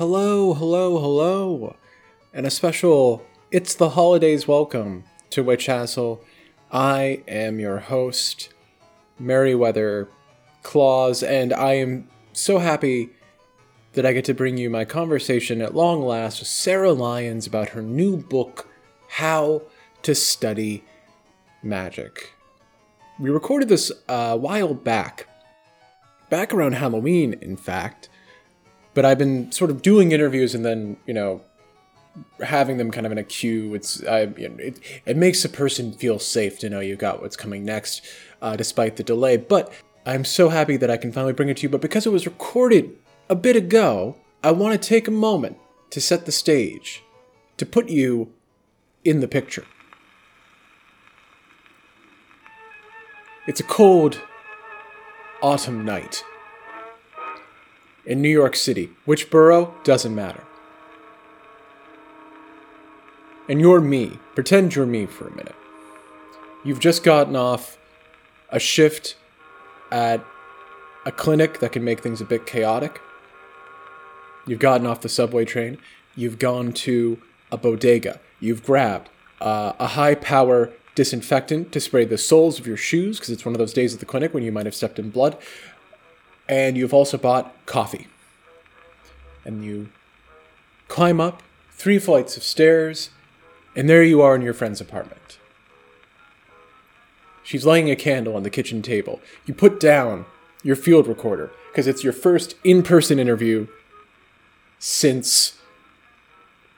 Hello, hello, hello, and a special It's the Holidays welcome to Witch Hassle. I am your host, Merriweather Claus, and I am so happy that I get to bring you my conversation at long last with Sarah Lyons about her new book, How to Study Magic. We recorded this a while back, back around Halloween, in fact, but I've been sort of doing interviews and then, you know, having them kind of in a queue. It's I, it, it makes a person feel safe to know you got what's coming next, uh, despite the delay. But I'm so happy that I can finally bring it to you. But because it was recorded a bit ago, I want to take a moment to set the stage, to put you in the picture. It's a cold autumn night in New York City. Which borough? Doesn't matter. And you're me. Pretend you're me for a minute. You've just gotten off a shift at a clinic that can make things a bit chaotic. You've gotten off the subway train. You've gone to a bodega. You've grabbed uh, a high power disinfectant to spray the soles of your shoes because it's one of those days at the clinic when you might have stepped in blood. And you've also bought coffee. And you climb up three flights of stairs, and there you are in your friend's apartment. She's lighting a candle on the kitchen table. You put down your field recorder because it's your first in person interview since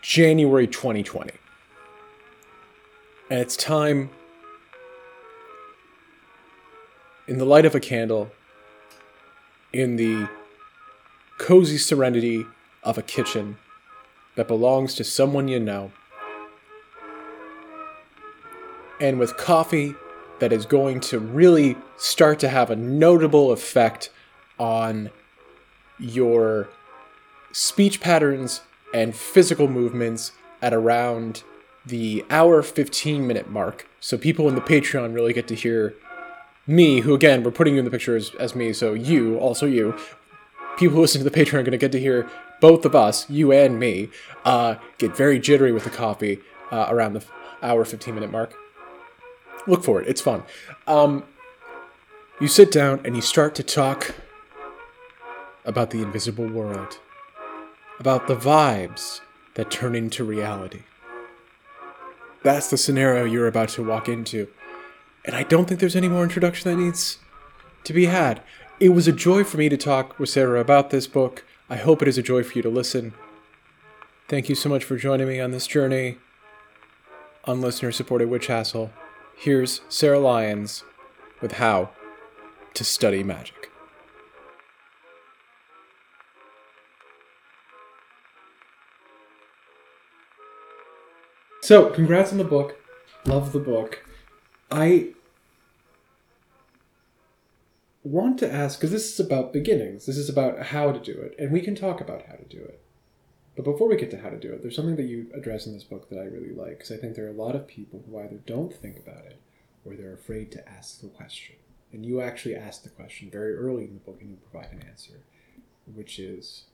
January 2020. And it's time, in the light of a candle, in the cozy serenity of a kitchen that belongs to someone you know, and with coffee that is going to really start to have a notable effect on your speech patterns and physical movements at around the hour 15 minute mark. So people in the Patreon really get to hear me, who again, we're putting you in the picture as, as me, so you, also you, people who listen to the Patreon are going to get to hear both of us, you and me, uh, get very jittery with the coffee uh, around the hour 15 minute mark. Look for it, it's fun. Um, you sit down and you start to talk about the invisible world, about the vibes that turn into reality. That's the scenario you're about to walk into. And I don't think there's any more introduction that needs to be had. It was a joy for me to talk with Sarah about this book. I hope it is a joy for you to listen. Thank you so much for joining me on this journey on listener supported Witch Hassle. Here's Sarah Lyons with How to Study Magic. So, congrats on the book. Love the book. I want to ask because this is about beginnings. This is about how to do it, and we can talk about how to do it. But before we get to how to do it, there's something that you address in this book that I really like because I think there are a lot of people who either don't think about it or they're afraid to ask the question. And you actually ask the question very early in the book and you provide an answer, which is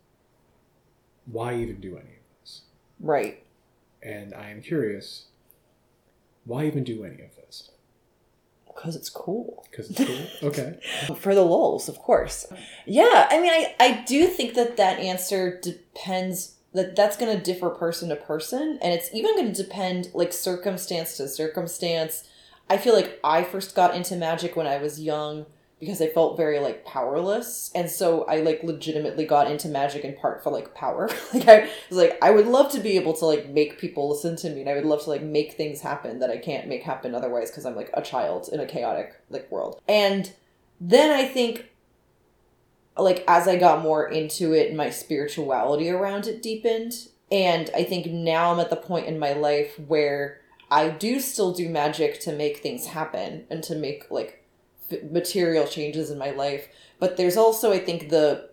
why even do any of this? Right. And I am curious, why even do any of this? Because it's cool. Because it's cool. Okay. For the lulls, of course. Yeah, I mean, I, I do think that that answer depends, that that's going to differ person to person. And it's even going to depend, like, circumstance to circumstance. I feel like I first got into magic when I was young because I felt very like powerless. And so I like legitimately got into magic in part for like power. like I was like, I would love to be able to like make people listen to me and I would love to like make things happen that I can't make happen otherwise because I'm like a child in a chaotic like world. And then I think like as I got more into it, my spirituality around it deepened. And I think now I'm at the point in my life where I do still do magic to make things happen and to make like material changes in my life but there's also i think the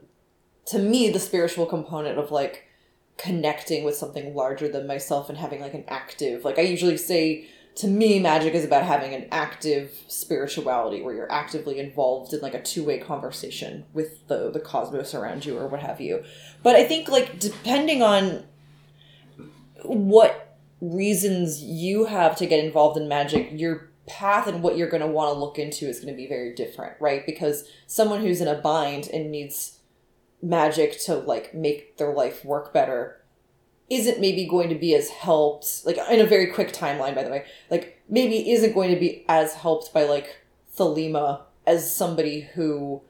to me the spiritual component of like connecting with something larger than myself and having like an active like i usually say to me magic is about having an active spirituality where you're actively involved in like a two-way conversation with the the cosmos around you or what have you. But i think like depending on what reasons you have to get involved in magic your path and what you're going to want to look into is going to be very different right? Because someone who's in a bind and needs magic to like make their life work better isn't maybe going to be as helped like in a very quick timeline by the way like maybe isn't going to be as helped by like thelema as somebody who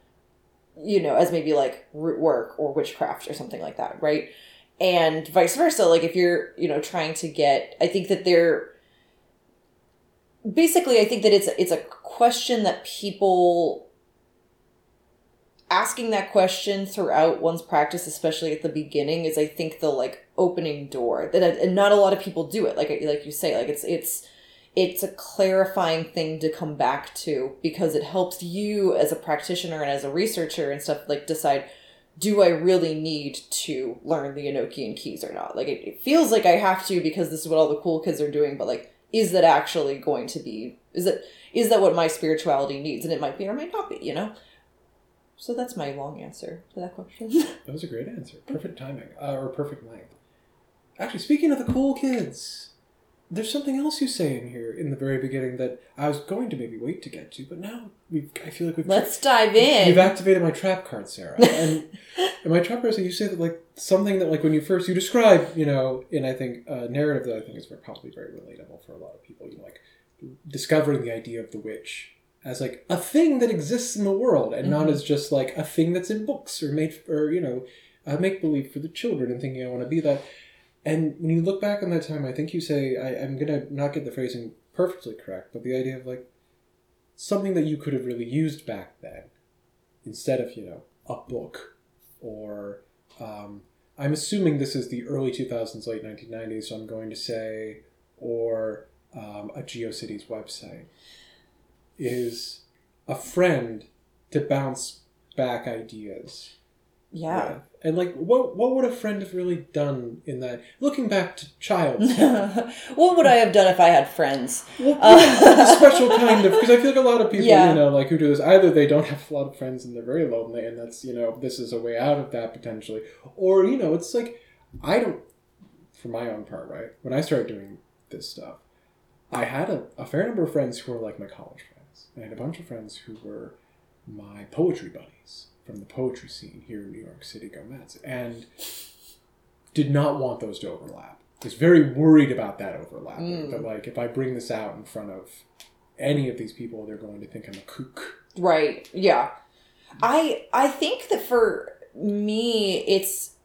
you know as maybe like root work or witchcraft or something like that right? And vice versa like if you're you know trying to get i think that they're basically i think that it's it's a question that people asking that question throughout one's practice especially at the beginning is i think the like opening door that uh, and not a lot of people do it like like you say like it's it's it's a clarifying thing to come back to because it helps you as a practitioner and as a researcher and stuff like decide do I really need to learn the Enochian keys or not? Like, it, it, feels like I have to because this is what all the cool kids are doing, but like, is that actually going to be, is that is that what my spirituality needs? And it might be or might not be, you know? So that's my long answer to that question. that was a great answer. Perfect timing, uh, or perfect length. Actually, speaking of the cool kids, there's something else you say in here in the very beginning that I was going to maybe wait to get to, but now we I feel like we've let's dive in. You've activated my trap card, Sarah, and in my trap card, is you say that like something that like when you first you describe, you know, in I think a narrative that I think is very, probably very relatable for a lot of people. You know, like discovering the idea of the witch as like a thing that exists in the world and mm-hmm. not as just like a thing that's in books or made or you know a make believe for the children and thinking I want to be that. And when you look back on that time, I think you say I, I'm gonna not get the phrasing perfectly correct, but the idea of like something that you could have really used back then instead of you know a book or um, I'm assuming this is the early 2000s, late 1990s, so I'm going to say or um, a GeoCities website is a friend to bounce back ideas. Yeah. And like what what would a friend have really done in that looking back to child what would I have done if I had friends? Well, uh, special kind of because I feel like a lot of people, yeah. you know, like who do this either they don't have a lot of friends and they're very lonely and that's, you know, this is a way out of that potentially. Or, you know, it's like I don't for my own part, right? When I started doing this stuff, I had a, a fair number of friends who were like my college friends I had a bunch of friends who were my poetry buddies from the poetry scene here in New York City, go Mets, and did not want those to overlap. Was very worried about that overlap. Mm. That like if I bring this out in front of any of these people, they're going to think I'm a kook. Right. Yeah. I I think that for me, it's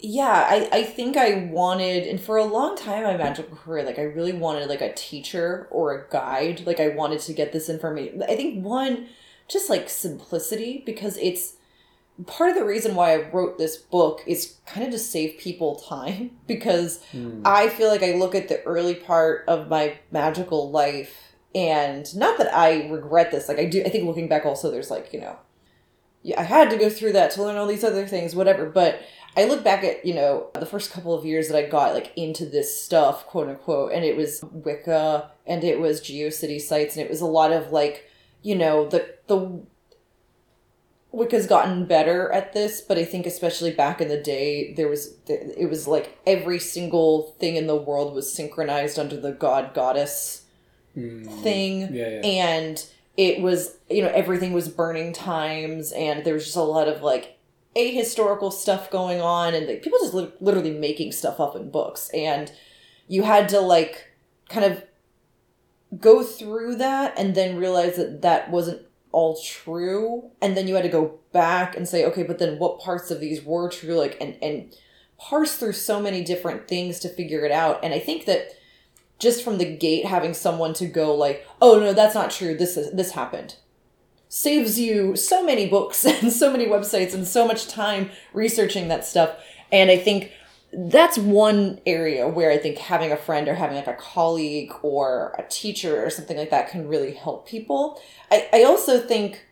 yeah, I, I think I wanted, and for a long time, my magical career, like I really wanted like a teacher or a guide. Like I wanted to get this information. I think one, just like simplicity, because it's part of the reason why I wrote this book is kind of to save people time. Because mm. I feel like I look at the early part of my magical life, and not that I regret this. Like I do, I think looking back, also there's like you know, yeah, I had to go through that to learn all these other things, whatever. But I look back at, you know, the first couple of years that I got like into this stuff, quote unquote, and it was Wicca and it was GeoCity sites and it was a lot of like, you know, the the Wicca's gotten better at this, but I think especially back in the day, there was it was like every single thing in the world was synchronized under the god goddess mm. thing, yeah, yeah. and it was you know everything was burning times, and there was just a lot of like ahistorical stuff going on and like, people just li- literally making stuff up in books and you had to like kind of go through that and then realize that that wasn't all true and then you had to go back and say okay but then what parts of these were true like and and parse through so many different things to figure it out. And i think that just from the gate having someone to go like oh no that's not true. This is this happened. Saves you so many books and so many websites and so much time researching that stuff. And I think that's one area where I think having a friend or having like a colleague or a teacher or something like that can really help people. I, I also think,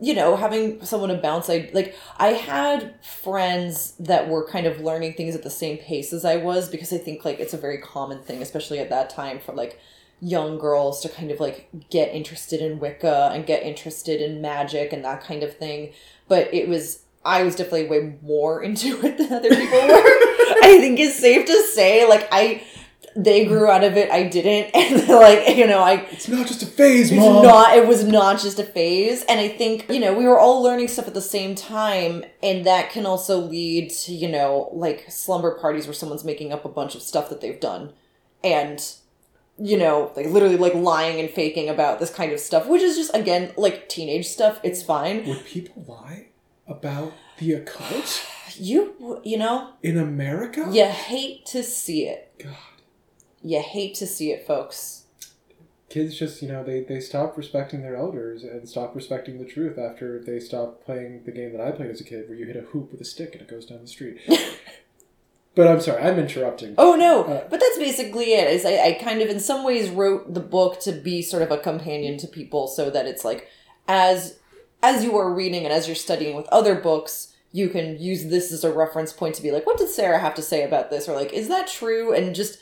you know, having someone to bounce, I like I had friends that were kind of learning things at the same pace as I was because I think like it's a very common thing, especially at that time for like young girls to kind of like get interested in Wicca and get interested in magic and that kind of thing. But it was I was definitely way more into it than other people were. I think it's safe to say like I they grew out of it, I didn't, and like you know, I It's not just a phase, it's mom. not it was not just a phase and i think you know we were all learning stuff at the same time and that can also lead to you know like slumber parties where someone's making up a bunch of stuff that they've done and you know like literally like lying and faking about this kind of stuff which is just again like teenage stuff it's fine Would people lie about the occult you you know in America? you hate to see it God. you hate to see it folks Kids just, you know, they, they stop respecting their elders and stop respecting the truth after they stop playing the game that I played as a kid where you hit a hoop with a stick and it goes down the street. but I'm sorry, I'm interrupting. Oh no, Uh, but that's basically it. Is I, I kind of in some ways wrote the book to be sort of a companion to people, so that it's like as as you are reading and as you're studying with other books, you can use this as a reference point to be like, what did Sarah have to say about this, or like, is that true? And just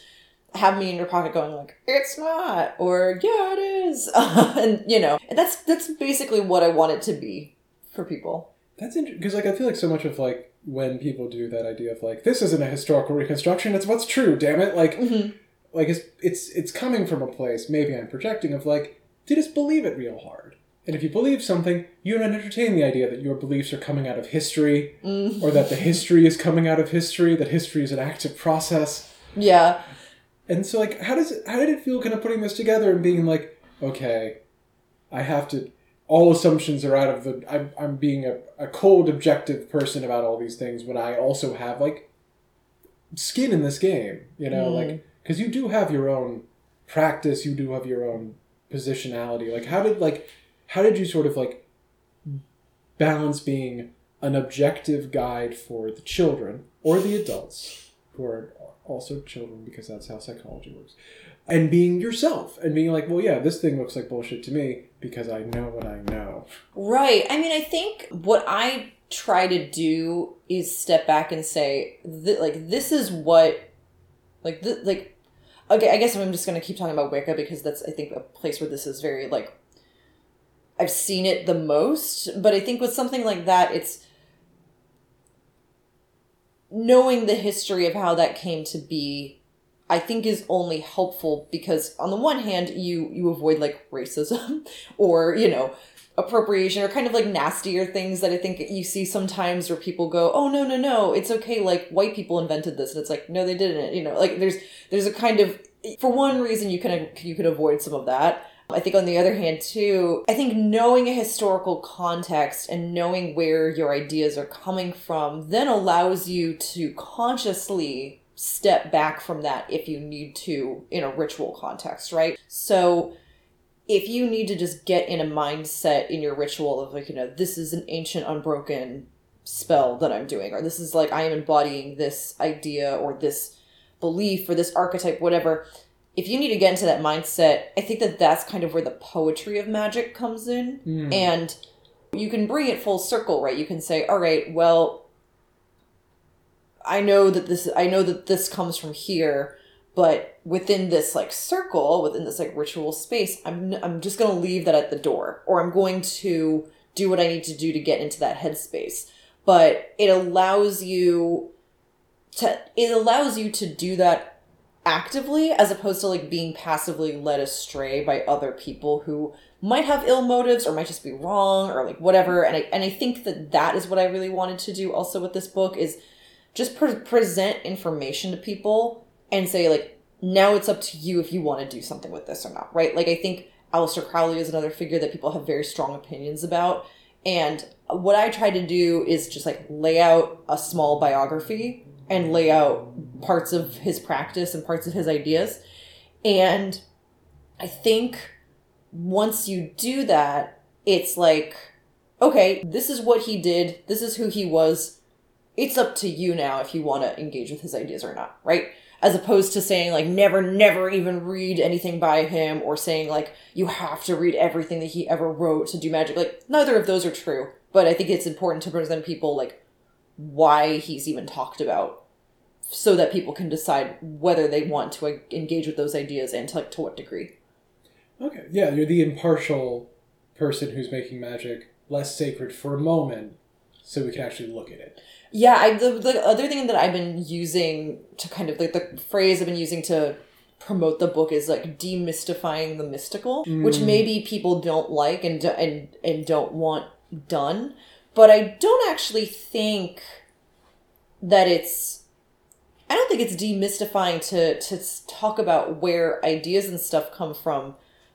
have me in your pocket going like, it's not, or yeah, it is, and you know, and that's that's basically what I want it to be for people. That's interesting because, like, I feel like so much of like when people do that idea of like this isn't a historical reconstruction; it's what's true. Damn it! Like, hmm like it's it's it's coming from a place. Maybe I'm projecting of like you just believe it real hard. And if you believe something, you don't entertain the idea that your beliefs are coming out of history, Mm. or that the history is coming out of history. That history is an active process. Yeah, And so, like, how does it? How did it feel, kind of putting this together and being like, okay, I have to. All assumptions are out of the. I'm, I'm being a, a cold, objective person about all these things when I also have like skin in this game. You know, Mm. like because you do have your own practice, you do have your own positionality. Like, how did like how did you sort of like balance being an objective guide for the children or the adults who are also children because that's how psychology works and being yourself and being like well yeah this thing looks like bullshit to me because i know what i know Right. I mean, I think what I try to do is step back and say, th- like, this is what, like, th- like, okay, I guess I'm just going to keep talking about Wicca because that's, I think, a place where this is very, like, I've seen it the most. But I think with something like that, it's knowing the history of how that came to be I think is only helpful because on the one hand you you avoid like racism or you know appropriation or kind of like nastier things that I think you see sometimes where people go oh no no no it's okay like white people invented this and it's like no they didn't you know like there's there's a kind of for one reason you can you can avoid some of that I think on the other hand too, I think knowing a historical context and knowing where your ideas are coming from then allows you to consciously step back from that if you need to in a ritual context, right? So if you need to just get in a mindset in your ritual of like, you know, this is an ancient unbroken spell that I'm doing, or this is like I am embodying this idea or this belief or this archetype, whatever if you need to get into that mindset, I think that that's kind of where the poetry of magic comes in. Hmm. And you can bring it full circle, right? You can say, all right, well, I know that this, I know that this comes from here, but within this like circle, within this like ritual space, I'm, I'm just going to leave that at the door, or I'm going to do what I need to do to get into that headspace. But it allows you to, it allows you to do that actively as opposed to like being passively led astray by other people who might have ill motives or might just be wrong or like whatever. And i and i think that that is what i really wanted to do also with this book is just pre- present information to people and say like now it's up to you if you want to do something with this or not right? Like i think Aleister Crowley is another figure that people have very strong opinions about. And what i try to do is just like lay out a small biography and lay out parts of his practice and parts of his ideas. And I think once you do that, it's like, okay, this is what he did, this is who he was. It's up to you now if you want to engage with his ideas or not, right? As opposed to saying, like, never, never even read anything by him, or saying, like, you have to read everything that he ever wrote to do magic. Like, neither of those are true. But I think it's important to present people, like, why he's even talked about so that people can decide whether they want to engage with those ideas and to, like, to what degree Okay, yeah, you're the impartial person who's making magic less sacred for a moment, so we can actually look at it. Yeah, I the, the other thing that I've been using to kind of like the phrase I've been using to promote the book is like demystifying the mystical, which Mm. maybe people don't like and and and don't want done. But I don't actually think that it's I don't think it's demystifying to to talk about where ideas and stuff come from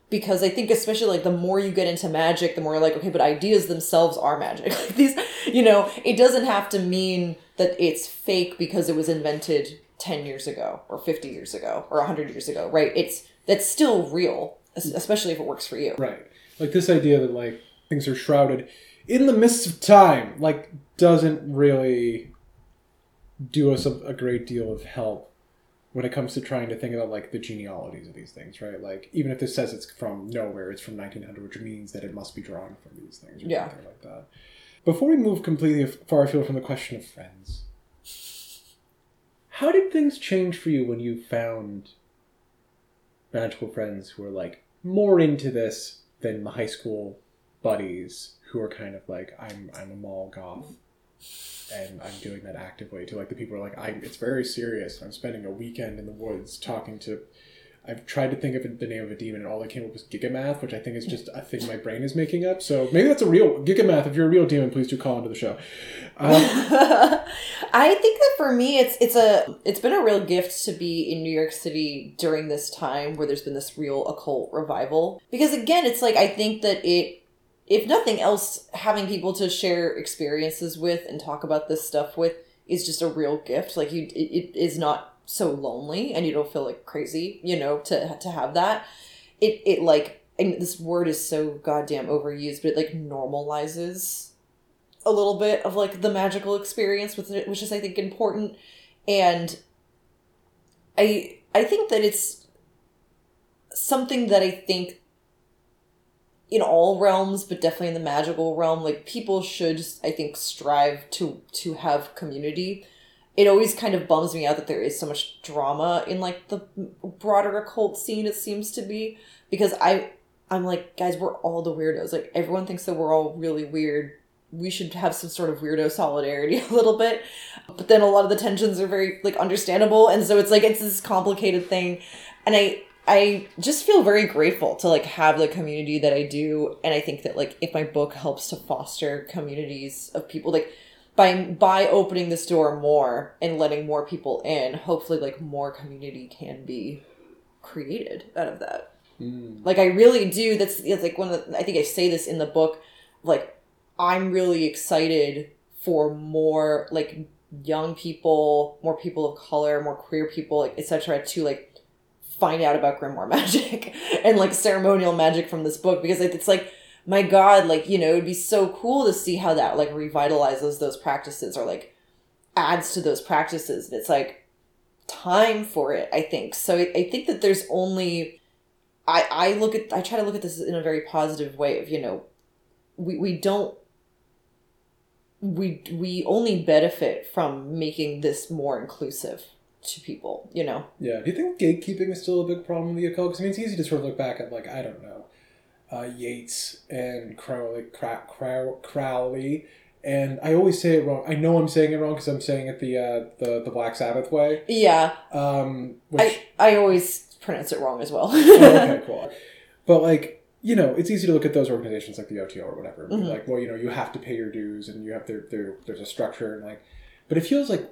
because I think especially like the more you get into magic, the more you're like, okay, but ideas themselves are magic. Like these, you know, it doesn't have to mean that it's fake because it was invented 10 years ago or 50 years ago or 100 years ago, right? It's that's still real, especially if it works for you. Right. Like this idea that like things are shrouded in the mists of time, like doesn't really do us a, a great deal of help when it comes to trying to think about like the genealogies of these things, right? Like even if this says it's from nowhere, it's from 1900, which means that it must be drawn from these things, or Yeah. something like that. Before we move completely far afield from the question of friends, how did things change for you when you found magical friends who are like more into this than the high school buddies who are kind of like I'm I'm a mall goth and I'm doing that actively to like the people are like I it's very serious. I'm spending a weekend in the woods talking to I've tried to think of the name of a demon and all that came up was Gigamath, which I think is just a thing my brain is making up. So maybe that's a real Gigamath. If you're a real demon, please do call into the show. Uh, I think that for me it's it's a it's been a real gift to be in New York City during this time where there's been this real occult revival. Because again, it's like I think that it if nothing else having people to share experiences with and talk about this stuff with is just a real gift. Like you it, it is not so lonely and you don't feel like crazy, you know, to to have that. It it like and this word is so goddamn overused, but it like normalizes a little bit of like the magical experience with it, which is I think important. And I I think that it's something that I think in all realms, but definitely in the magical realm, like people should I think strive to to have community. It always kind of bums me out that there is so much drama in like the broader occult scene it seems to be because I I'm like guys we're all the weirdos. Like everyone thinks that we're all really weird. We should have some sort of weirdo solidarity a little bit. But then a lot of the tensions are very like understandable and so it's like it's this complicated thing. And i i just feel very grateful to like have the community that i do and i think that like if my book helps to foster communities of people like by by opening this door more and letting more people in hopefully like more community can be created out of that mm, like I really do. That's it's like one of the, I think I say this in the book. Like I'm really excited for more like young people, more people of color, more queer people, like etc. To like find out about grimoire magic and like ceremonial magic from this book because it's like my god like you know it'd be so cool to see how that like revitalizes those practices or like adds to those practices. And it's like time for it i think. So i, I think that there's only I, I look at I try to look at this in a very positive way of you know we, we don't we we only benefit from making this more inclusive to people you know yeah. Do you think gatekeeping is still a big problem in the occult? 'Cause, I mean, it's easy to sort of look back at like I don't know, uh, Yeats and Crowley, Crow, Crow, Crowley, and I always say it wrong. I know I'm saying it wrong because I'm saying it the uh, the the Black Sabbath way. yeah Um, which, I I always pronounce it wrong as well oh, okay, cool. But like, you know, it's easy to look at those organizations like the OTO or whatever. Mhm. Like, well, you know, you have to pay your dues, and you have there there there's a structure, and like, but it feels like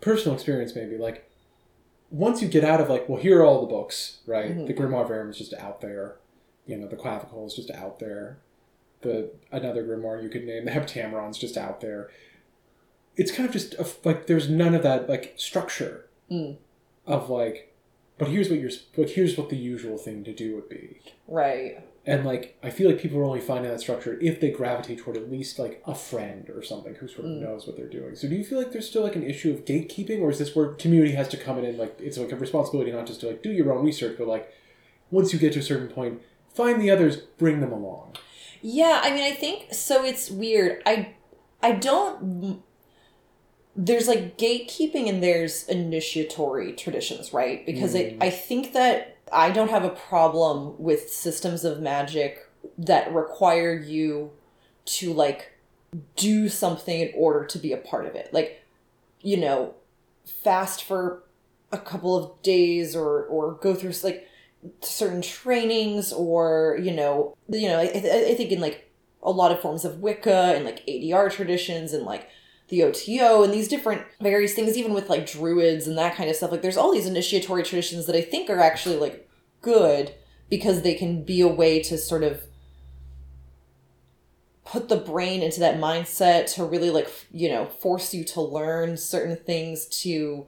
personal experience maybe like once you get out of like, well, here are all the books, right? Mhm. The Grimoire Verum is just out there. You know, the Clavicle is just out there. The another Grimoire you could name, the Heptameron's just out there. It's kind of just a, like there's none of that like structure Mm. of like, but here's what you're, but here's what the usual thing to do would be. right And like, I feel like people are only finding that structure if they gravitate toward at least like a friend or something who sort of Mm. knows what they're doing. So, do you feel like there's still like an issue of gatekeeping, or is this where community has to come in and like it's like a responsibility not just to like do your own research, but like once you get to a certain point, find the others, bring them along. Yeah, I mean, I think so. It's weird. I, I don't. There's like gatekeeping and there's initiatory traditions, right? Because Mm. I, I think that I don't have a problem with systems of magic that require you to like do something in order to be a part of it. Like, you know, fast for a couple of days or or go through like certain trainings or you know you know I, I think in like a lot of forms of Wicca and like ADR traditions and like the OTO and these different various things, even with like druids and that kind of stuff. Like there's all these initiatory traditions that I think are actually like good because they can be a way to sort of put the brain into that mindset to really like you know force you to learn certain things to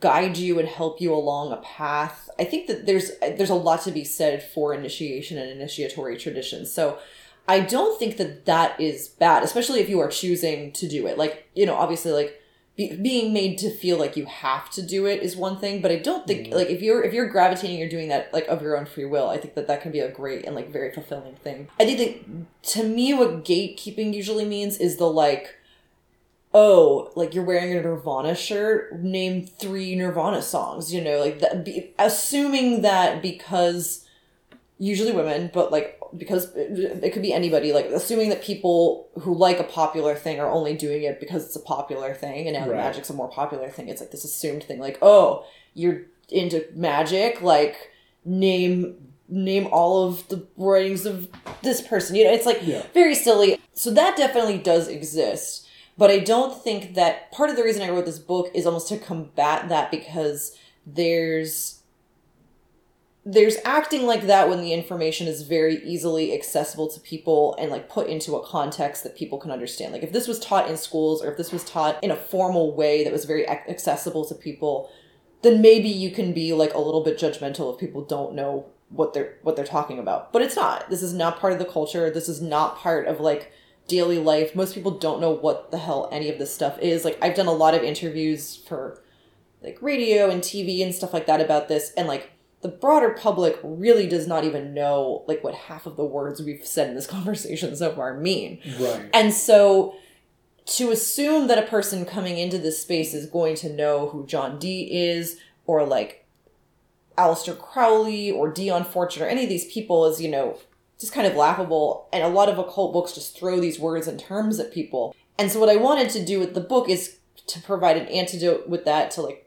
guide you and help you along a path i think that there's there's a lot to be said for initiation and initiatory traditions so I don't think that that is bad, especially if you are choosing to do it. Like, you know, obviously, like be, being made to feel like you have to do it is one thing, but I don't think mm-hmm. like if you're if you're gravitating, you're doing that like of your own free will. I think that that can be a great and like very fulfilling thing. I think that to me, what gatekeeping usually means is the like. Oh, like you're wearing a Nirvana shirt. Name three Nirvana songs. You know, like that. Be, assuming that because usually women, but like because it, could be anybody like assuming that people who like a popular thing are only doing it because it's a popular thing and now right. magic's a more popular thing it's like this assumed thing like oh you're into magic like name name all of the writings of this person you know it's like yeah. very silly so that definitely does exist but i don't think that part of the reason i wrote this book is almost to combat that because there's there's acting like that when the information is very easily accessible to people and like put into a context that people can understand. Like if this was taught in schools or if this was taught in a formal way that was very accessible to people, then maybe you can be like a little bit judgmental if people don't know what they're what they're talking about. But it's not. This is not part of the culture. This is not part of like daily life. Most people don't know what the hell any of this stuff is. Like I've done a lot of interviews for like radio and TV and stuff like that about this and like the broader public really does not even know like what half of the words we've said in this conversation so far mean. Right. And so to assume that a person coming into this space is going to know who John Dee is or like Aleister Crowley or Dion Fortune or any of these people is, you know, just kind of laughable. And a lot of occult books just throw these words and terms at people. And so what I wanted to do with the book is to provide an antidote with that to like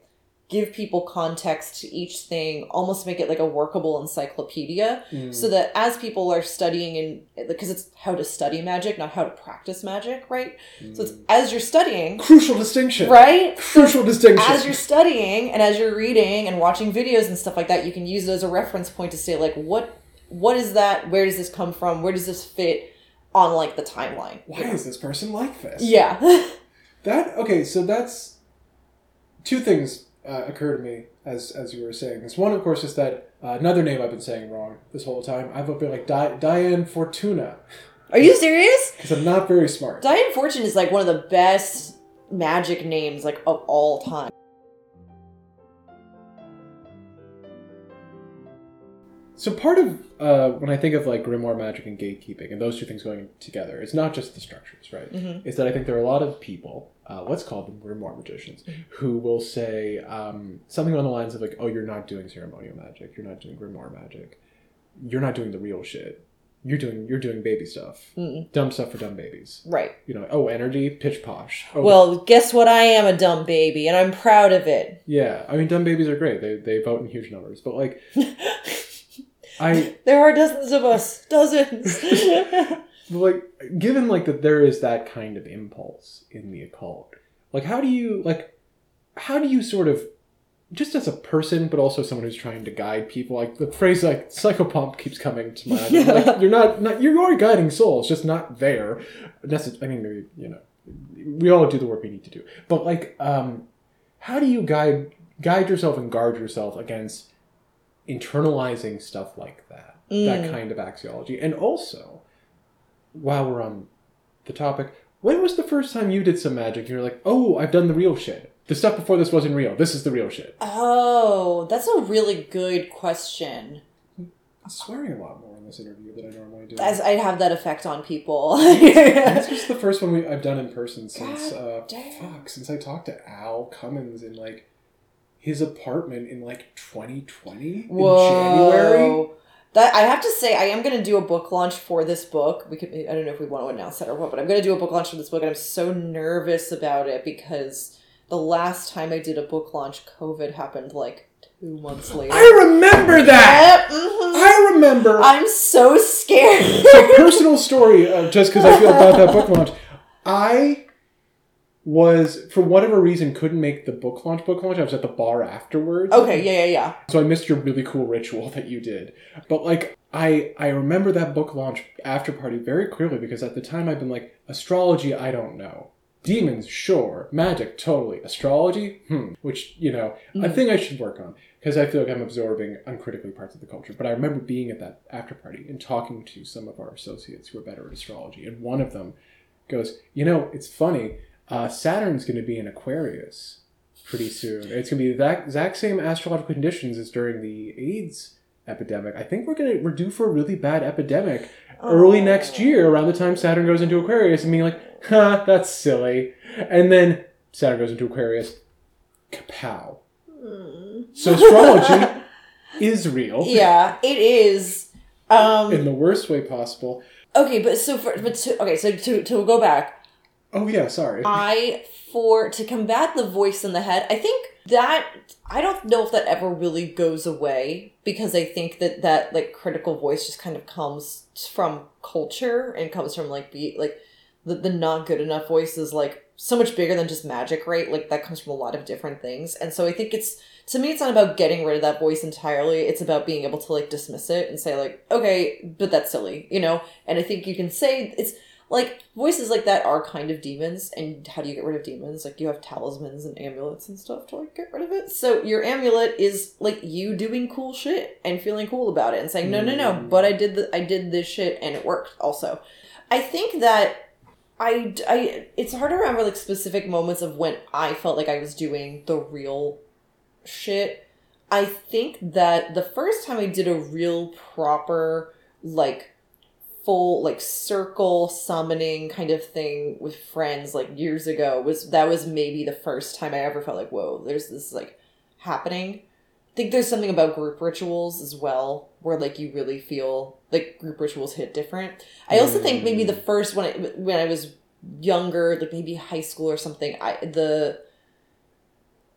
give people context to each thing almost make it like a workable encyclopedia mm. so that as people are studying and because it's how to study magic not how to practice magic right? Mm. so it's mm. as you're studying crucial distinction. right? Crucial distinction. as you're studying and as you're reading and watching videos and stuff like that you can use it as a reference point to say like what what is that? Where does this come from? Where does this fit on like the timeline? Why is this person like this? Yeah. That okay so that's two things uh, occur to me as as you were saying this. One, of course, is that uh, another name I've been saying wrong this whole time. I've been like Di- Diane Fortuna. Are you serious? Because I'm not very smart. Diane Fortune is like one of the best magic names like of all time. So part of uh, when I think of like grimoire magic and gatekeeping and those two things going together, it's not just the structures, right? Mm-hmm. Is that I think there are a lot of people, uh, let's call them grimoire magicians, mm-hmm. who will say um, something along the lines of like, "Oh, you're not doing ceremonial magic. You're not doing grimoire magic. You're not doing the real shit. You're doing you're doing baby stuff, Mm-mm. dumb stuff for dumb babies." Right. You know, oh, energy, pitch posh. Oh, well, guess what? I am a dumb baby, and I'm proud of it. Yeah, I mean, dumb babies are great. They they vote in huge numbers, but like. I there are dozens of us, dozens. like given like that there is that kind of impulse in the occult. Like how do you like how do you sort of just as a person, but also someone who's trying to guide people. Like the phrase like psychopomp keeps coming to mind. Yeah. Like you're not, not you are guiding souls, just not there. Necess- I mean, maybe you know, we all do the work we need to do. But like, um, how do you guide guide yourself and guard yourself against internalizing stuff like that, mm. that kind of axiology. And also, while we're on the topic, when was the first time you did some magic you're like, oh, I've done the real shit? The stuff before this wasn't real. This is the real shit. Oh, that's a really good question. I'm swearing a lot more in this interview than I normally do. As I have that effect on people. this is the first one we, I've done in person since uh, fuck since I talked to Al Cummins in like his apartment in like 2020 Whoa. in January. That I have to say, I am going to do a book launch for this book. We could, I don't know if we want to announce that or what, but I'm going to do a book launch for this book, and I'm so nervous about it because the last time I did a book launch, COVID happened like two months later. I remember that. Yep, mhm. I remember. I'm so scared. so personal story, uh, just because I feel about that book launch. I was, for whatever reason, couldn't make the book launch. Book launch. I was at the bar afterwards. okay, yeah, yeah, yeah. So I missed your really cool ritual that you did. But like I I remember that book launch after party very clearly because at the time I've been like astrology I don't know. Demons sure, magic totally, astrology hmm, which you know a Mhm. thing I should work on because I feel like I'm absorbing uncritically parts of the culture. But I remember being at that after party and talking to some of our associates who are better at astrology, and one of them goes, "You know, it's funny. Uh, Saturn's going to be in Aquarius." pretty soon. It's gonna be the exact, exact same astrological conditions as during the AIDS epidemic. I think we're gonna we're due for a really bad epidemic early Oh. next year, around the time Saturn goes into Aquarius, and being like, "Huh, that's silly," and then Saturn goes into Aquarius, kapow. Mm. So astrology is real Yeah, it is. Um, in the worst way possible. okay, but so for but to, okay, so to to go back, Oh yeah, sorry. I for to combat the voice in the head, I think that I don't know if that ever really goes away because I think that that like critical voice just kind of comes from culture and comes from like be like the, the not good enough voice is like so much bigger than just magic, right? Like that comes from a lot of different things. And so I think it's to me it's not about getting rid of that voice entirely. It's about being able to like dismiss it and say like, okay, but that's silly, you know? And I think you can say it's like voices like that are kind of demons and how do you get rid of demons? Like you have talismans and amulets and stuff to like get rid of it. So your amulet is like you doing cool shit and feeling cool about it and saying no no no Mm. but i did the i did this shit and it worked also. I think that I, I it's hard to remember like specific moments of when i felt like i was doing the real shit. I think that the first time i did a real proper like full like circle summoning kind of thing with friends like years ago was that was maybe the first time I ever felt like whoa there's this like happening. I think there's something about group rituals as well where like you really feel like group rituals hit different. I also think maybe the mm. first when I when I was younger like maybe high school or something I the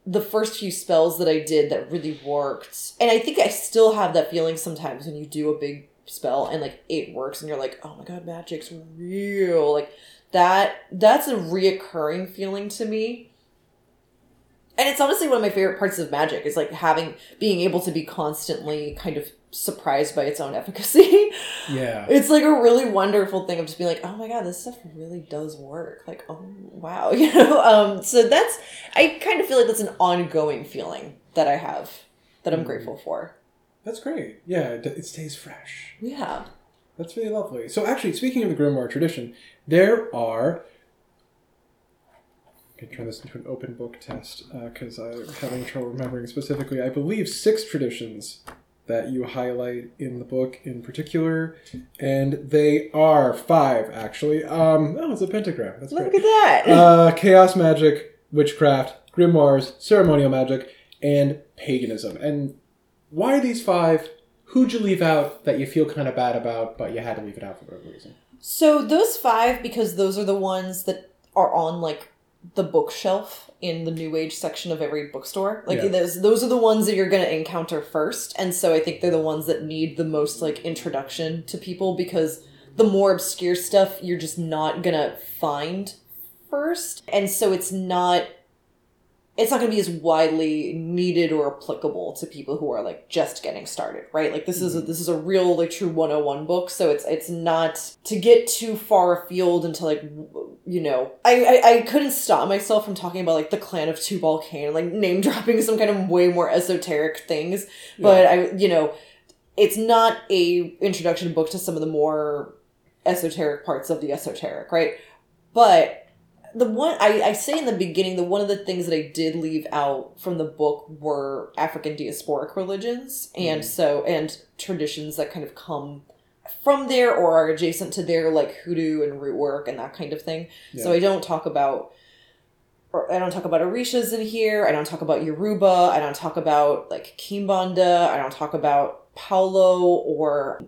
the first few spells that I did that really worked. And I think I still have that feeling sometimes when you do a big spell and like it works and you're like, "Oh my god, magic's real." Like that that's a reoccurring feeling to me. And it's honestly one of my favorite parts of magic is like having being able to be constantly kind of surprised by its own efficacy. yeah. It's like a really wonderful thing of just being like, oh my god, this stuff really does work. Like, oh wow, you know. Um, so that's I kind of feel like that's an ongoing feeling that I have that I'm Mm. grateful for. That's great. Yeah, it, it stays fresh. Yeah. That's really lovely. So, actually, speaking of the grimoire tradition, there are. I can turn this into an open book test because I'm having trouble remembering specifically. I believe six traditions that you highlight in the book in particular, and they are five actually. Um, oh, it's a pentagram. That's Look great. at that. Uh, chaos magic, witchcraft, grimoires, ceremonial magic, and paganism. And why are these five? Who'd you leave out that you feel kind of bad about, but you had to leave it out for whatever reason? So those five, because those are the ones that are on like the bookshelf in the new age section of every bookstore. Like Yeah. those those are the ones that you're gonna encounter first. And so I think they're the ones that need the most like introduction to people because the more obscure stuff you're just not gonna find first. And so it's not it's not going to be as widely needed or applicable to people who are like just getting started right? Like this is a, mm-hmm. this is a real like true 101 book so it's it's not to get too far afield into like you know I, I i couldn't stop myself from talking about like the clan of tubal cain like name dropping some kind of way more esoteric things but i you know it's not a introduction book to some of the more esoteric parts of the esoteric right? But the one I, I say in the beginning the one of the things that i did leave out from the book were african diasporic religions and Mhm. so and traditions that kind of come from there or are adjacent to their like hoodoo and root work and that kind of thing so i don't talk about or I don't talk about Orishas in here. I don't talk about Yoruba. I don't talk about like Kimbanda. I don't talk about Palo or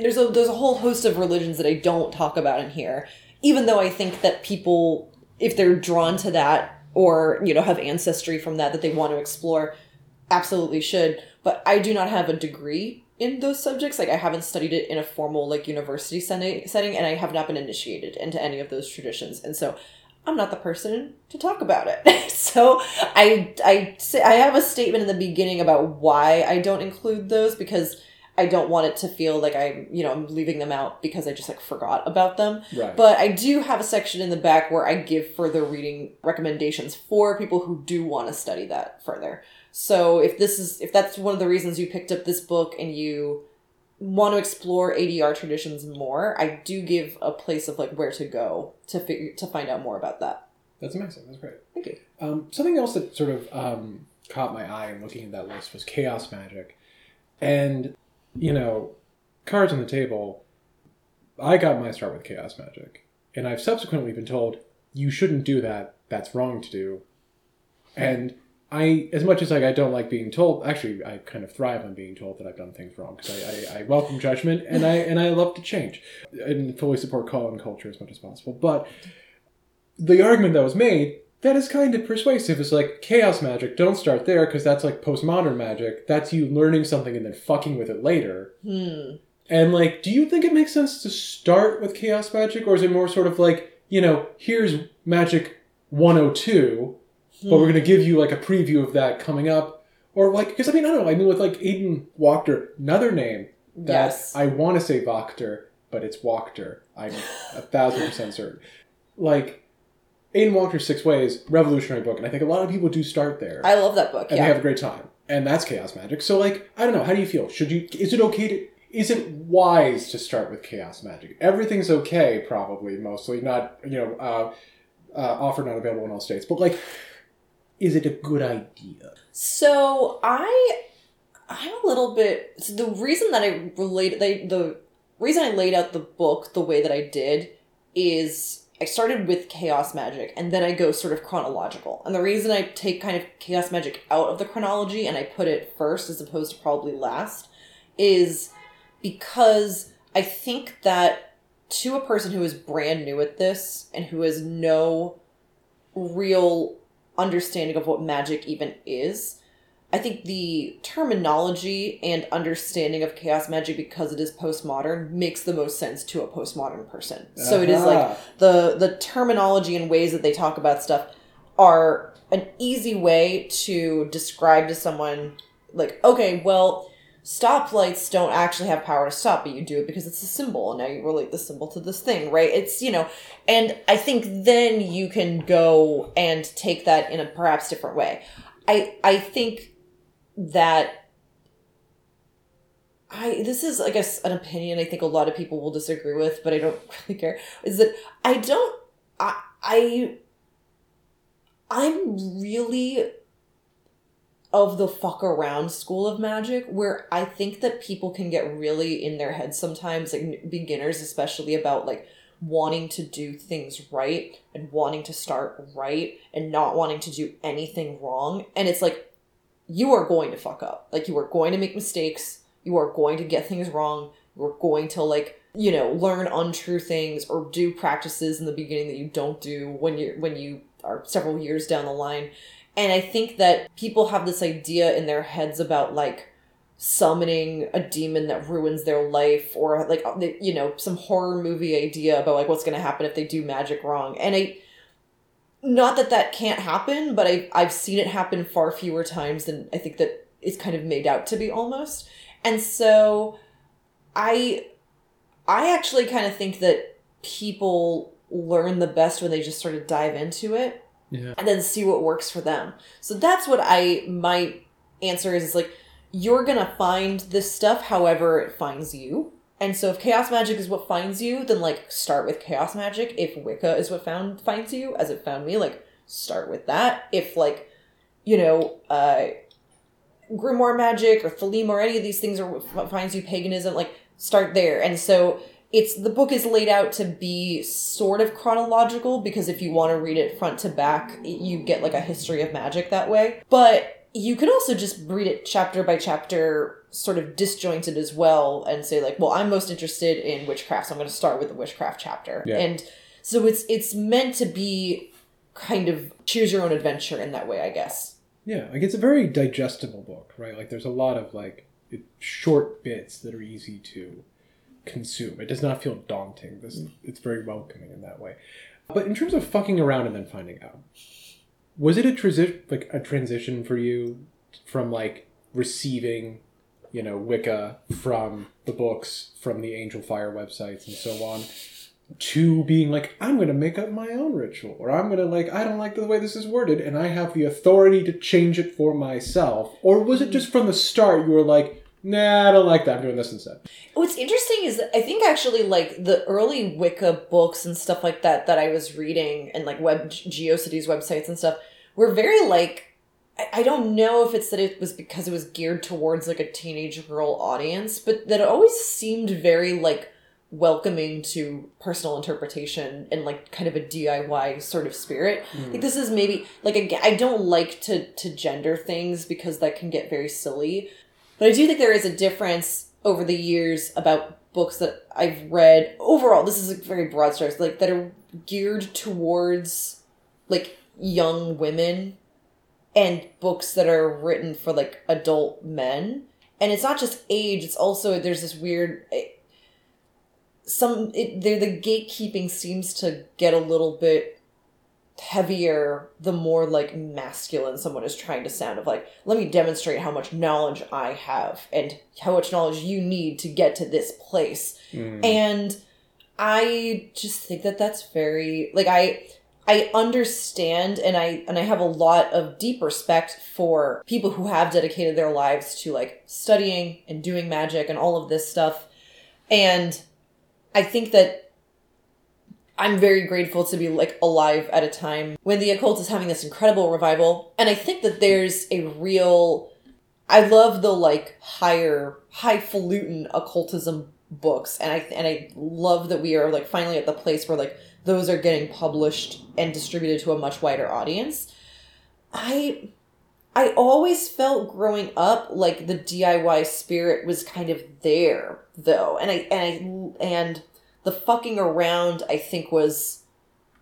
there's a there's a whole host of religions that I don't talk about in here. Even though I think that people, if they're drawn to that or you know have ancestry from that that they want to explore, absolutely should. But I do not have a degree in those subjects. Like I haven't studied it in a formal like university setting, and I have not been initiated into any of those traditions. And so I'm not the person to talk about it. so I I say I have a statement in the beginning about why I don't include those because I don't want it to feel like I, you know, I'm leaving them out because I just like forgot about them. Right. But I do have a section in the back where I give further reading recommendations for people who do want to study that further. So if this is if that's one of the reasons you picked up this book and you want to explore ATR traditions more, I do give a place of like where to go to figure to find out more about that. That's amazing. That's great. Thank you. Um, something else that sort of um, caught my eye in looking at that list was chaos magic, and you know, cards on the table. I got my start with chaos magic, and I've subsequently been told you shouldn't do that. That's wrong to do, and I, as much as like I don't like being told, actually I kind of thrive on being told that I've done things wrong because I, I, I welcome judgment and I and I love to change and fully support call and culture as much as possible. But the argument that was made that is kind of persuasive. It's like chaos magic. Don't start there because that's like postmodern magic. That's you learning something and then fucking with it later. Hmm. And like, do you think it makes sense to start with chaos magic, or is it more sort of like you know, here's magic 102 but we're going to give you like a preview of that coming up or like because i mean i don't know i mean with like Aidan wachter another name that Yes. i want to say wachter but it's wachter i'm a thousand percent certain like Aidan Walker's six ways revolutionary book and i think a lot of people do start there I love that book. and yeah. they have a great time and that's chaos magic so like i don't know how do you feel should you is it okay to is it wise to start with chaos magic everything's okay probably mostly not you know uh, uh, offer not available in all states but like is it a good idea So I, I'm a little bit. So the reason that I related they, the reason I laid out the book the way that I did is I started with chaos magic and then I go sort of chronological. And the reason I take kind of chaos magic out of the chronology and I put it first as opposed to probably last is because I think that to a person who is brand new at this and who has no real understanding of what magic even is. I think the terminology and understanding of chaos magic because it is postmodern makes the most sense to a postmodern person. So it is like uh-huh. the the terminology and ways that they talk about stuff are an easy way to describe to someone like okay well stoplights don't actually have power to stop but you do it because it's a symbol. And now you relate the symbol to this thing right? It's you know and i think then you can go and take that in a perhaps different way. I i think that I this is I guess an opinion I think a lot of people will disagree with, but I don't really care. Is that I don't I I I'm really of the fuck around school of magic where I think that people can get really in their heads sometimes, like beginners especially about like wanting to do things right and wanting to start right and not wanting to do anything wrong. And it's like you are going to fuck up. Like you are going to make mistakes. You are going to get things wrong. You are going to like, you know, learn untrue things or do practices in the beginning that you don't do when you when you are several years down the line. And I think that people have this idea in their heads about like summoning a demon that ruins their life or like uh, you know some horror movie idea about like what's going to happen if they do magic wrong. And I not that that can't happen, but I I've seen it happen far fewer times than I think that it's kind of made out to be almost. And so I I actually kind of think that people learn the best when they just sort of dive into it Yeah. and then see what works for them. So that's what I my answer is, is like you're going to find this stuff however it finds you. And so if chaos magic is what finds you, then like start with chaos magic. If Wicca is what found finds you, as it found me, like start with that. If like, you know, uh grimoire magic or thelema or any of these things are what finds you paganism, like start there. And so it's the book is laid out to be sort of chronological because if you want to read it front to back, you get like a history of magic that way. But you could also just read it chapter by chapter, sort of disjointed as well, and say like, well, I'm most interested in witchcraft, so I'm going to start with the witchcraft chapter. Yeah. And so it's it's meant to be kind of choose your own adventure in that way, I guess. Yeah, like it's a very digestible book, right? Like there's a lot of like short bits that are easy to consume. It does not feel daunting. This it's very welcoming in that way. But in terms of fucking around and then finding out, was it a transition like a transition for you from like receiving, you know, Wicca from the books, from the Angelfire websites and so on, to being like, I'm gonna make up my own ritual, or I'm gonna like, I don't like the way this is worded, and I have the authority to change it for myself? Or was it just from the start you were like, nah, I don't like that, I'm doing this instead? What's interesting is I think actually like the early Wicca books and stuff like that that I was reading and like web GeoCities websites and stuff were very like I- don't know if it's that it was because it was geared towards like a teenage girl audience, but that it always seemed very like welcoming to personal interpretation and like kind of a DIY sort of spirit. Hmm. Like this is maybe like again, I don't like to to gender things because that can get very silly. But I do think there is a difference over the years about books that I've read. Overall, this is a very broad strokes, like that are geared towards like young women and books that are written for like adult men. And it's not just age, it's also there's this weird eh, some it, the gatekeeping seems to get a little bit heavier the more like masculine someone is trying to sound of like let me demonstrate how much knowledge i have and how much knowledge you need to get to this place Mm. and i just think that that's very like i i understand and i and i have a lot of deep respect for people who have dedicated their lives to like studying and doing magic and all of this stuff and i think that i'm very grateful to be like alive at a time when the occult is having this incredible revival and i think that there's a real I love the like higher highfalutin occultism books and I and I love that we are like finally at the place where like those are getting published and distributed to a much wider audience. I I always felt growing up like the DIY spirit was kind of there though. And I and I and the fucking around I think was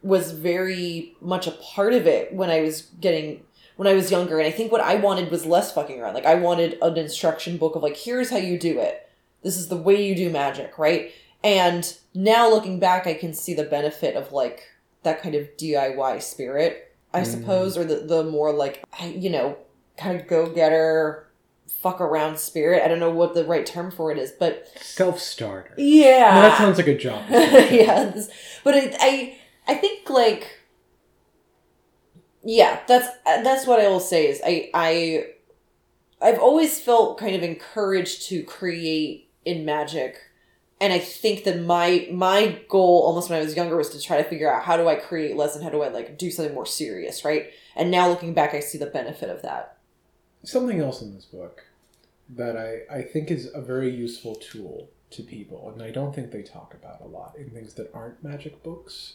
was very much a part of it when I was getting when I was younger. And I think what I wanted was less fucking around. Like I wanted an instruction book of like, here's how you do it. This is the way you do magic, right? And now looking back, I can see the benefit of like that kind of DIY spirit, I Mm. suppose, or the, the more like, you know, kind of go getter, fuck around spirit. I don't know what the right term for it is, but Self starter. yeah. that sounds like a job. yeah, this, but it, I I think like yeah, that's that's what I will say is I I I've always felt kind of encouraged to create in magic. And I think that my my goal almost when I was younger was to try to figure out how do I create less and how do I like do something more serious, right? And now looking back I see the benefit of that. Something else in this book that I, I think is a very useful tool to people, and I don't think they talk about a lot in things that aren't magic books,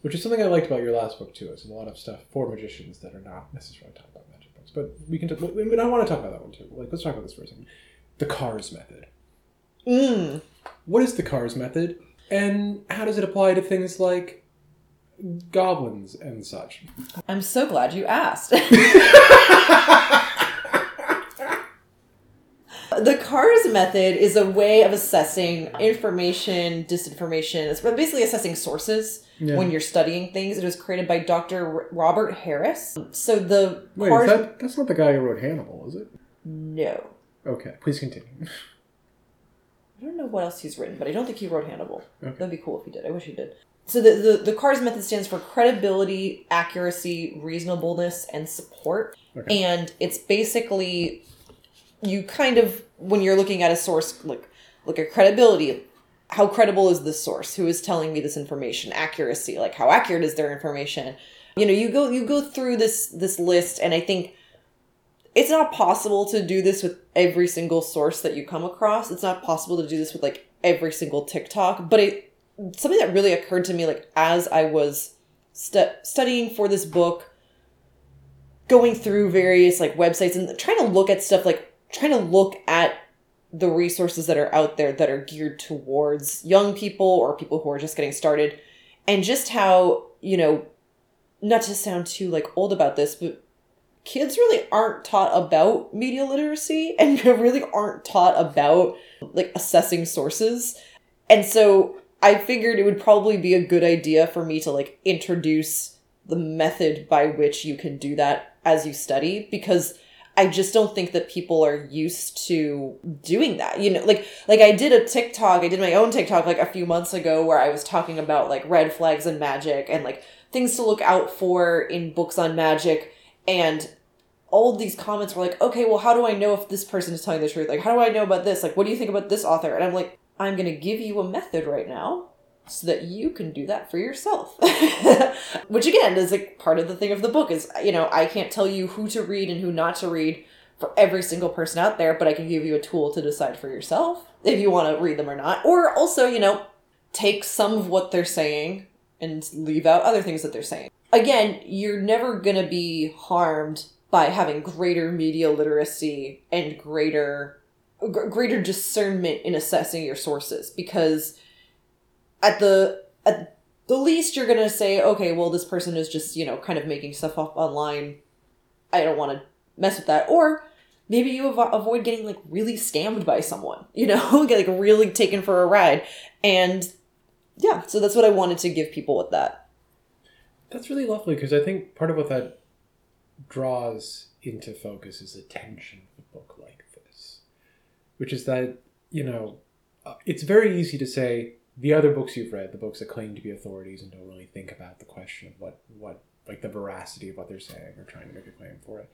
which is something I liked about your last book too. Is a lot of stuff for magicians that are not necessarily talking about magic books, but we can. T- but I want to talk about that one too. Like, let's talk about this for a second. The CARS method. Mm. What is the CARS method, and how does it apply to things like goblins and such? I'm so glad you asked. The CARS method is a way of assessing information, disinformation. It's basically assessing sources Yeah. when you're studying things. It was created by Dr. Robert Harris. So the Wait, CARS. that, that's not the guy who wrote Hannibal, is it? No. Okay, please continue. I don't know what else he's written, but I don't think he wrote Hannibal. Okay. That'd be cool if he did. I wish he did. So the, the, the CARS method stands for credibility, accuracy, reasonableness, and support. Okay. And it's basically you kind of when you're looking at a source look look at credibility. How credible is this source? Who is telling me this information? Accuracy, like how accurate is their information? You know, you go you go through this this list, and I think it's not possible to do this with every single source that you come across. It's not possible to do this with like every single TikTok, but it something that really occurred to me like as I was stu- studying for this book, going through various like websites and trying to look at stuff like trying to look at the resources that are out there that are geared towards young people or people who are just getting started and just how, you know, not to sound too like old about this, but kids really aren't taught about media literacy and really aren't taught about like assessing sources. And so I figured it would probably be a good idea for me to like introduce the method by which you can do that as you study because I just don't think that people are used to doing that. You know, like like I did a TikTok, I did my own TikTok like a few months ago where I was talking about like red flags and magic and like things to look out for in books on magic and all these comments were like, okay, well, how do I know if this person is telling the truth? Like, how do I know about this? Like, what do you think about this author? And I'm like, I'm going to give you a method right now so that you can do that for yourself. Which again is like part of the thing of the book is, you know, I can't tell you who to read and who not to read for every single person out there, but I can give you a tool to decide for yourself if you want to read them or not. Or also, you know, take some of what they're saying and leave out other things that they're saying. Again, you're never going to be harmed by having greater media literacy and greater greater discernment in assessing your sources because at the at the least you're to say okay well this person is just you know kind of making stuff up online. I don't want to mess with that. Or maybe you av- avoid getting like really scammed by someone you know? Get like really taken for a ride. And yeah so that's what i wanted to give people with that. That's really lovely because I think part of what that draws into focus is attention a book like this, which is that, you know, uh, it's very easy to say the other books you've read, the books that claim to be authorities and don't really think about the question of what, what like the veracity of what they're saying or trying to make a claim for it.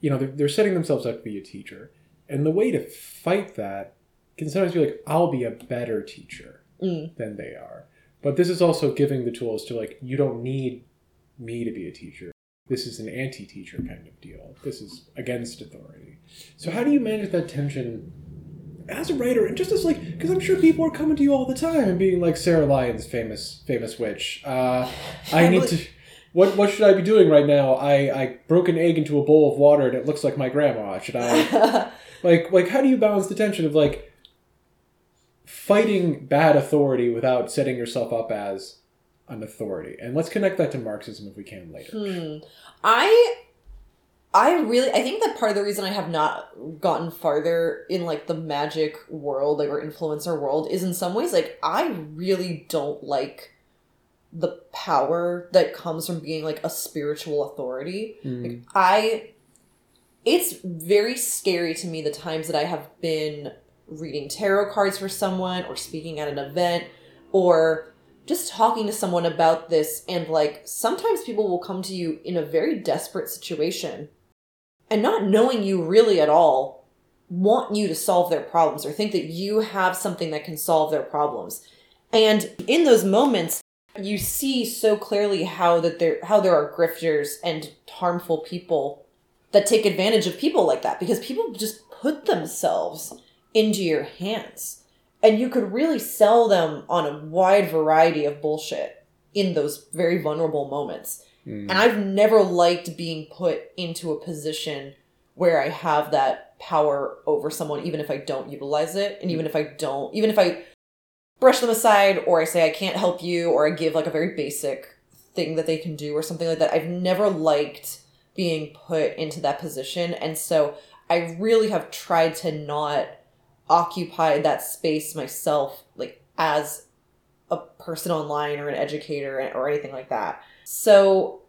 You know, they're, they're setting themselves up to be a teacher. And the way to fight that can sometimes be like, I'll be a better teacher Mm. than they are. But this is also giving the tools to like, you don't need me to be a teacher. This is an anti teacher kind of deal. This is against authority. So, how do you manage that tension as a writer and just as like, because I'm sure people are coming to you all the time and being like Sarah Lyons, famous famous witch. Uh, I need to. What what should I be doing right now? I I broke an egg into a bowl of water and it looks like my grandma. Should I like like how do you balance the tension of like fighting bad authority without setting yourself up as an authority? And let's connect that to Marxism if we can later. Hmm. I I really I think that part of the reason I have not gotten farther in like the magic world, like or influencer world, is in some ways like I really don't like the power that comes from being like a spiritual authority. Hmm. Like I it's very scary to me the times that I have been reading tarot cards for someone or speaking at an event or just talking to someone about this and like sometimes people will come to you in a very desperate situation and not knowing you really at all want you to solve their problems or think that you have something that can solve their problems. And in those moments you see so clearly how that there how there are grifters and harmful people that take advantage of people like that because people just put themselves into your hands. And you could really sell them on a wide variety of bullshit in those very vulnerable moments Mm. and i've never liked being put into a position where i have that power over someone even if i don't utilize it and even if i don't even if i brush them aside or i say i can't help you or i give like a very basic thing that they can do or something like that. I've never liked being put into that position and so i really have tried to not occupy that space myself like as a person online or an educator or anything like that so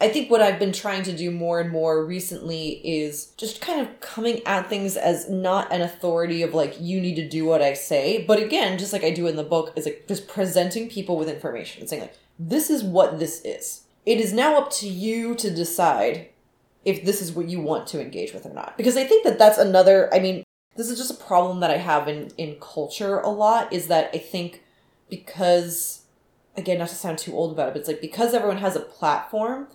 I think what I've been trying to do more and more recently is just kind of coming at things as not an authority of like you need to do what I say, but again, just like I do in the book, is like just presenting people with information and saying like this is what this is. It is now up to you to decide if this is what you want to engage with or not. Because I think that that's another, I mean, this is just a problem that I have in in culture a lot is that I think because again, not to sound too old about it, but it's like because everyone has a platform,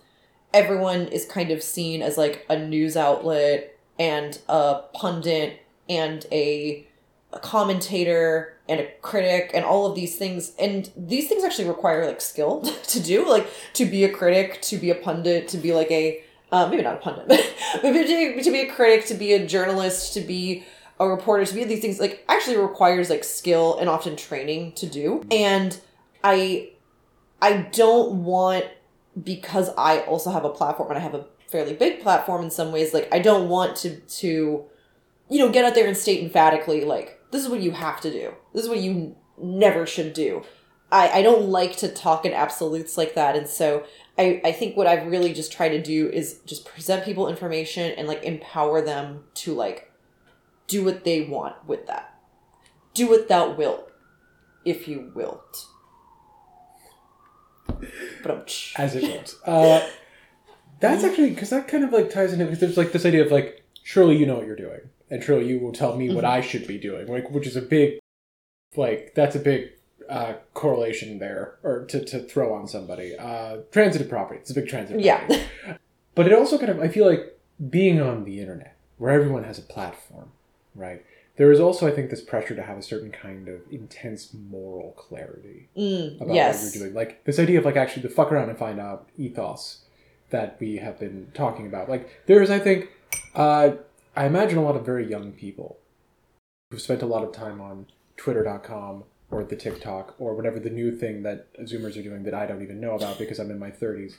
everyone is kind of seen as like a news outlet and a pundit and a a commentator and a critic and all of these things. And these things actually require like skill to do like to be a critic to be a pundit to be like a uh, maybe not a pundit but, but to, to be a critic to be a journalist to be a reporter to be these things like actually requires like skill and often training to do. And i i don't want because i also have a platform and i have a fairly big platform in some ways like i don't want to to you know get out there and state emphatically like this is what you have to do. This is what you never should do. I, I don't like to talk in absolutes like that. And so I, I think what I've really just tried to do is just present people information and like empower them to like do what they want with that. Do what thou wilt, if you wilt. As it wilt. Uh, that's actually because that kind of like ties into because there's like this idea of like surely you know what you're doing and surely you will tell me mm-hmm. what I should be doing, like which is a big, like that's a big uh, correlation there, or to, to throw on somebody. Uh, transitive property. It's a big transitive. Yeah. but it also kind of I feel like being on the internet where everyone has a platform, right? There is also, I think, this pressure to have a certain kind of intense moral clarity mm, about yes. what you're doing. Like this idea of like actually to fuck around and find out ethos that we have been talking about. Like there is, I think, uh, I imagine a lot of very young people who've spent a lot of time on Twitter.com or the TikTok or whatever the new thing that Zoomers are doing that I don't even know about because I'm in my 30s.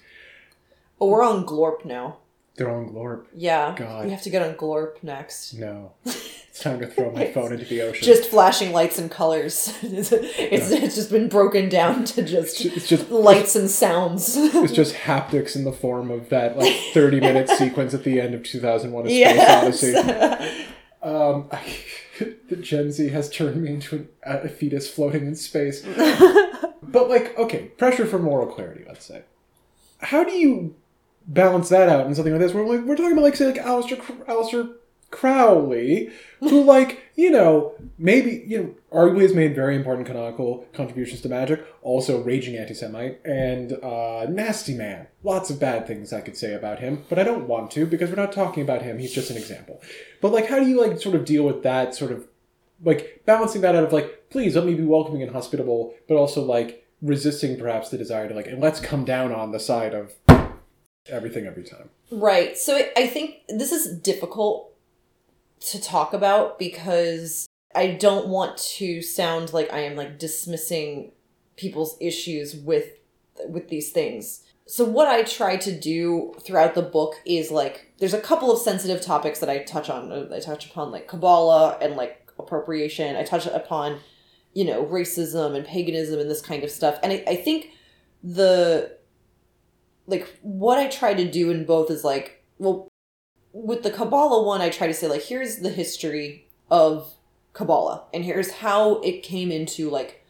Oh, we're on Glorp now. They're on Glorp. Yeah. God. We have to get on Glorp next. No. It's time to throw my phone into the ocean. Just flashing lights and colors. it's, it's, it's, just been broken down to just, it's just lights and sounds. it's just haptics in the form of that like 30 minute sequence at the end of 2001 A Space yes. Odyssey. Um, I, the Gen Z has turned me into an, a fetus floating in space. but like, okay, pressure for moral clarity, let's say. How do you balance that out in something like this? We're like we're talking about like say like Aleister Aleister Crowley, who like you know maybe you know arguably has made very important canonical contributions to magic. Also, raging anti-Semite and uh, nasty man. Lots of bad things I could say about him, but I don't want to because we're not talking about him. He's just an example. But like, how do you like sort of deal with that sort of like balancing that out of like, please let me be welcoming and hospitable, but also like resisting perhaps the desire to like, and let's come down on the side of everything every time. Right. So I think this is difficult to talk about because I don't want to sound like I am like dismissing people's issues with with these things. So what I try to do throughout the book is like there's a couple of sensitive topics that I touch on. Uh, I touch upon like Kabbalah and like appropriation. I touch upon you know racism and paganism and this kind of stuff. And I, I think the like what I try to do in both is like well with the Kabbalah one, I try to say like, here's the history of Kabbalah, and here's how it came into like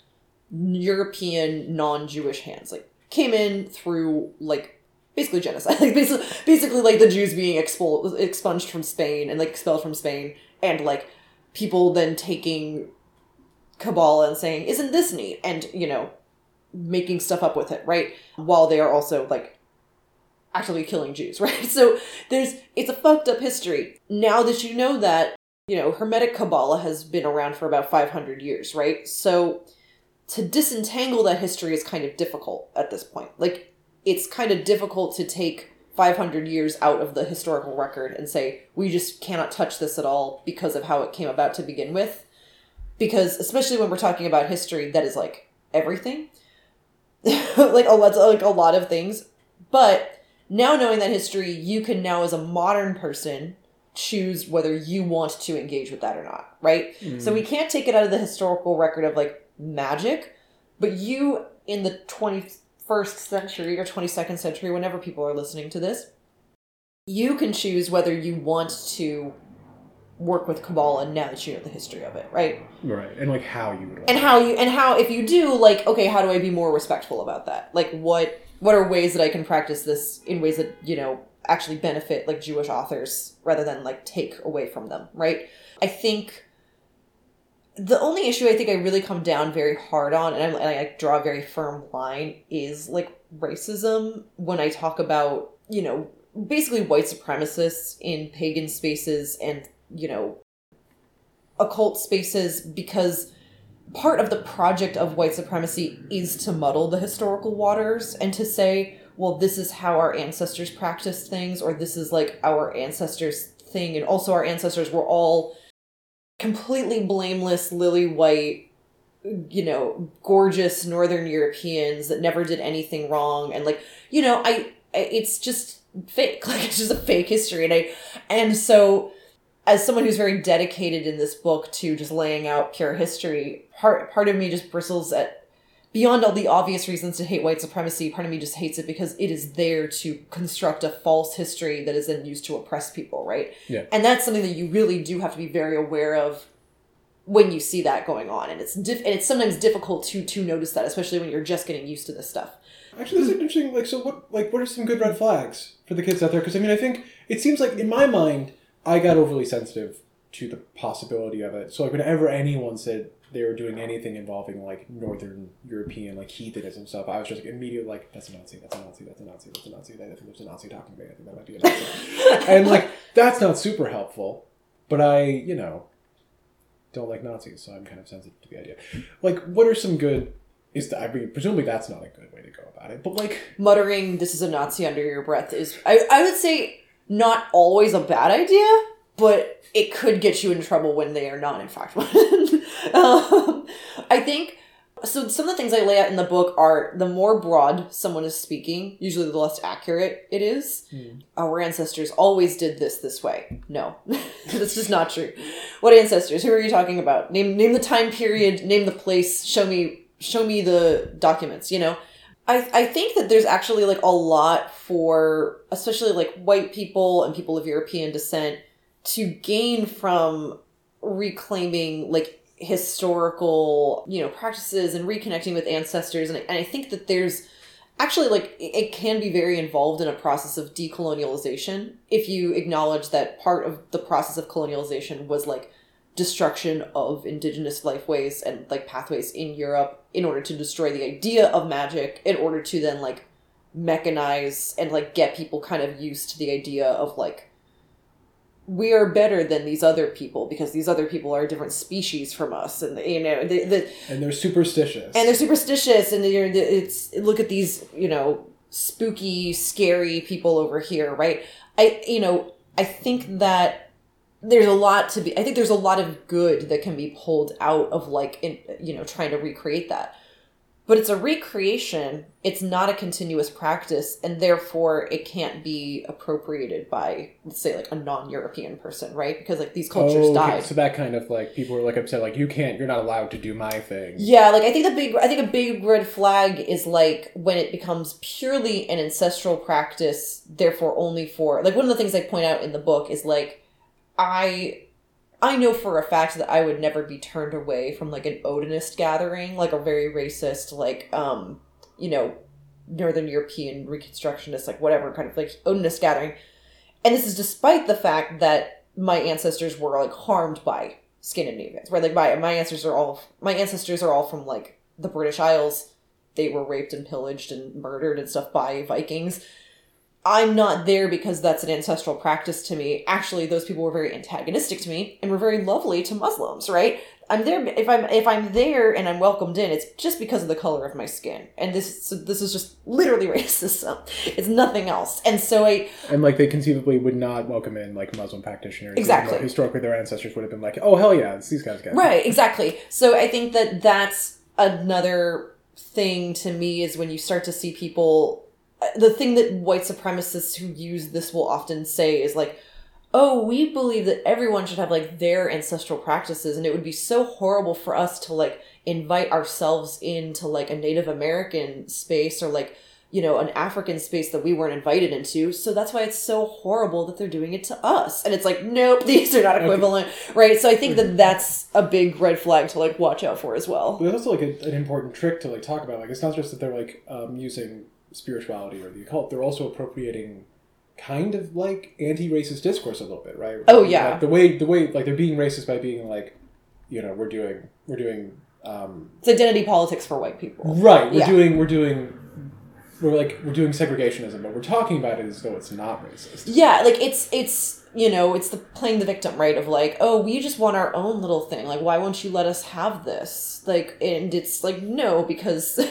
European non-Jewish hands. Like, came in through like basically genocide, like basically, basically like the Jews being expelled, expunged from Spain and like expelled from Spain, and like people then taking Kabbalah and saying, "Isn't this neat?" and you know, making stuff up with it, right? While they are also like actually killing Jews, right? So there's it's a fucked up history. Now that you know that, you know, Hermetic Kabbalah has been around for about 500 years, right? So to disentangle that history is kind of difficult at this point. Like it's kind of difficult to take 500 years out of the historical record and say we just cannot touch this at all because of how it came about to begin with. Because especially when we're talking about history that is like everything. like a lot like a lot of things. But now knowing that history, you can now, as a modern person, choose whether you want to engage with that or not, right? Mm. So we can't take it out of the historical record of like magic, but you in the 21st century or 22nd century, whenever people are listening to this, you can choose whether you want to work with Kabbalah now that you know the history of it, right? Right, and like how you would. And how you and how if you do like okay, how do I be more respectful about that? Like what what are ways that I can practice this in ways that, you know, actually benefit like Jewish authors rather than like take away from them, right? I think the only issue I think I really come down very hard on and, and I draw a very firm line is like racism when I talk about, you know, basically white supremacists in pagan spaces and, you know, occult spaces because part of the project of white supremacy is to muddle the historical waters and to say, well, this is how our ancestors practiced things, or this is like our ancestors' thing, and also our ancestors were all completely blameless, lily white, you know, gorgeous Northern Europeans that never did anything wrong, and like, you know, I, it's just fake, like it's just a fake history, and I, and so as someone who's very dedicated in this book to just laying out pure history, part part of me just bristles at beyond all the obvious reasons to hate white supremacy, part of me just hates it because it is there to construct a false history that is then used to oppress people, right? Yeah. And that's something that you really do have to be very aware of when you see that going on, and it's diff- and it's sometimes difficult to to notice that, especially when you're just getting used to this stuff. Actually, that's interesting. Like, so what? Like, what are some good red flags for the kids out there? Because I mean, I think it seems like in my mind, I got overly sensitive to the possibility of it. So like, whenever anyone said they were doing anything involving like Northern European like heathenism stuff, I was just like immediately like, that's a Nazi, that's a Nazi, that's a Nazi, that's a Nazi. I think there's a Nazi talking to me. I think that might be a Nazi. and like, that's not super helpful. But I, you know, don't like Nazis, so I'm kind of sensitive to the idea. Like, what are some good? Is that, I mean, presumably that's not a good way to go about it. But like, Muttering "This is a Nazi" under your breath is, I I would say, not always a bad idea, but it could get you in trouble when they are not, in fact, one. um, I think so. Some of the things I lay out in the book are the more broad someone is speaking, usually the less accurate it is. Hmm. Our ancestors always did this this way. No, that's just not true. What ancestors? Who are you talking about? Name name the time period. Name the place. Show me show me the documents. You know. I, I think that there's actually like a lot for especially like white people and people of European descent to gain from reclaiming like historical you know practices and reconnecting with ancestors. And I, and I think that there's actually like it it can be very involved in a process of decolonialization if you acknowledge that part of the process of colonialization was like destruction of indigenous lifeways and like pathways in Europe in order to destroy the idea of magic in order to then like mechanize and like get people kind of used to the idea of like we are better than these other people because these other people are a different species from us and you know the, the and they're superstitious. and they're superstitious and they're, it's look at these you know spooky scary people over here right i you know i think that there's a lot to be i think there's a lot of good that can be pulled out of like in, you know trying to recreate that but it's a recreation it's not a continuous practice and therefore it can't be appropriated by let's say like a non-european person right because like these cultures Oh, okay. died So that kind of like people are like upset, like you can't, you're not allowed to do my thing. Yeah, like I think the big I think a big red flag is like when it becomes purely an ancestral practice, therefore only for like one of the things I point out in the book is like I I know for a fact that I would never be turned away from like an Odinist gathering, like a very racist, like um, you know, Northern European Reconstructionist, like whatever kind of like Odinist gathering. And this is despite the fact that my ancestors were like harmed by Scandinavians. Right, like my my ancestors are all my ancestors are all from like the British Isles. They were raped and pillaged and murdered and stuff by Vikings. I'm not there because that's an ancestral practice to me. Actually, those people were very antagonistic to me and were very lovely to Muslims, right? I'm there if I'm if I'm there and I'm welcomed in, it's just because of the color of my skin. And this so this is just literally racism. It's nothing else. And so I And like they conceivably would not welcome in like Muslim practitioners. Exactly. though Historically, their ancestors would have been like, oh hell yeah, it's these guys. Guys. Right, exactly. So I think that that's another thing to me is when you start to see people. The thing that white supremacists who use this will often say is like, oh, we believe that everyone should have like their ancestral practices, and it would be so horrible for us to like invite ourselves into like a Native American space or like you know an African space that we weren't invited into. So that's why it's so horrible that they're doing it to us. And it's like, nope, these are not Okay. equivalent, right? So I think that that's a big red flag to like watch out for as well. But there's also like a, an important trick to like talk about. Like it's not just that they're like um, using spirituality or the occult; they're also appropriating kind of like anti-racist discourse a little bit, right? Oh, yeah. Like, the way the way like they're being racist by being like, you know, we're doing we're doing um, It's identity politics for white people. right. We're Yeah. doing we're doing we're like we're doing segregationism, but we're talking about it as though it's not racist. Yeah, like it's it's you know it's the playing the victim right of like oh we just want our own little thing like why won't you let us have this like and it's like no because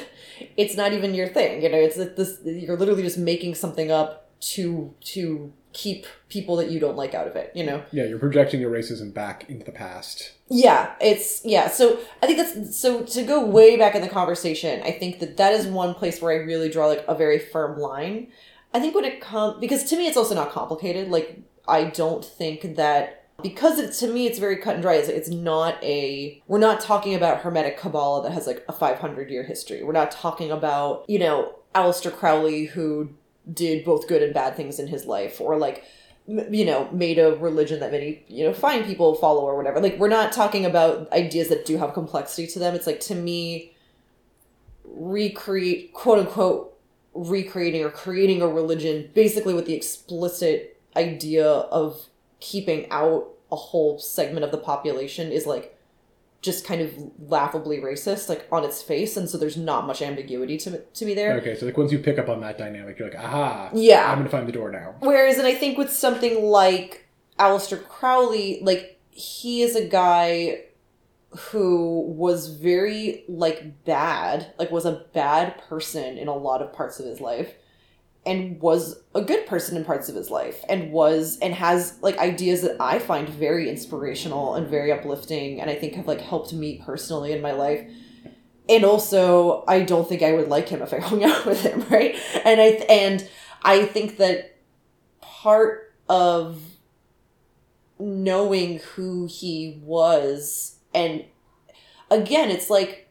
it's not even your thing you know it's this you're literally just making something up to to keep people that you don't like out of it you know Yeah, you're projecting your racism back into the past. yeah it's yeah so i think that's so to go way back in the conversation i think that that is one place where i really draw like a very firm line i think when it comes because to me it's also not complicated like i don't think that because it, to me it's very cut and dry it's, it's not a we're not talking about hermetic kabbalah that has like a 500 year history. We're not talking about you know Aleister crowley who did both good and bad things in his life or like you know made a religion that many you know fine people follow or whatever. Like we're not talking about ideas that do have complexity to them. It's like to me recreate quote unquote recreating or creating a religion basically with the explicit idea of keeping out a whole segment of the population is like just kind of laughably racist like on its face and so there's not much ambiguity to, to me there Okay, so like once you pick up on that dynamic, you're like, aha, Yeah. I'm gonna find the door now. Whereas, and I think with something like Aleister Crowley, like he is a guy who was very like bad, like was a bad person in a lot of parts of his life and was a good person in parts of his life and was and has like ideas that I find very inspirational and very uplifting and I think have like helped me personally in my life. And also, I don't think I would like him if I hung out with him, right? And I and I think that part of knowing who he was and again it's like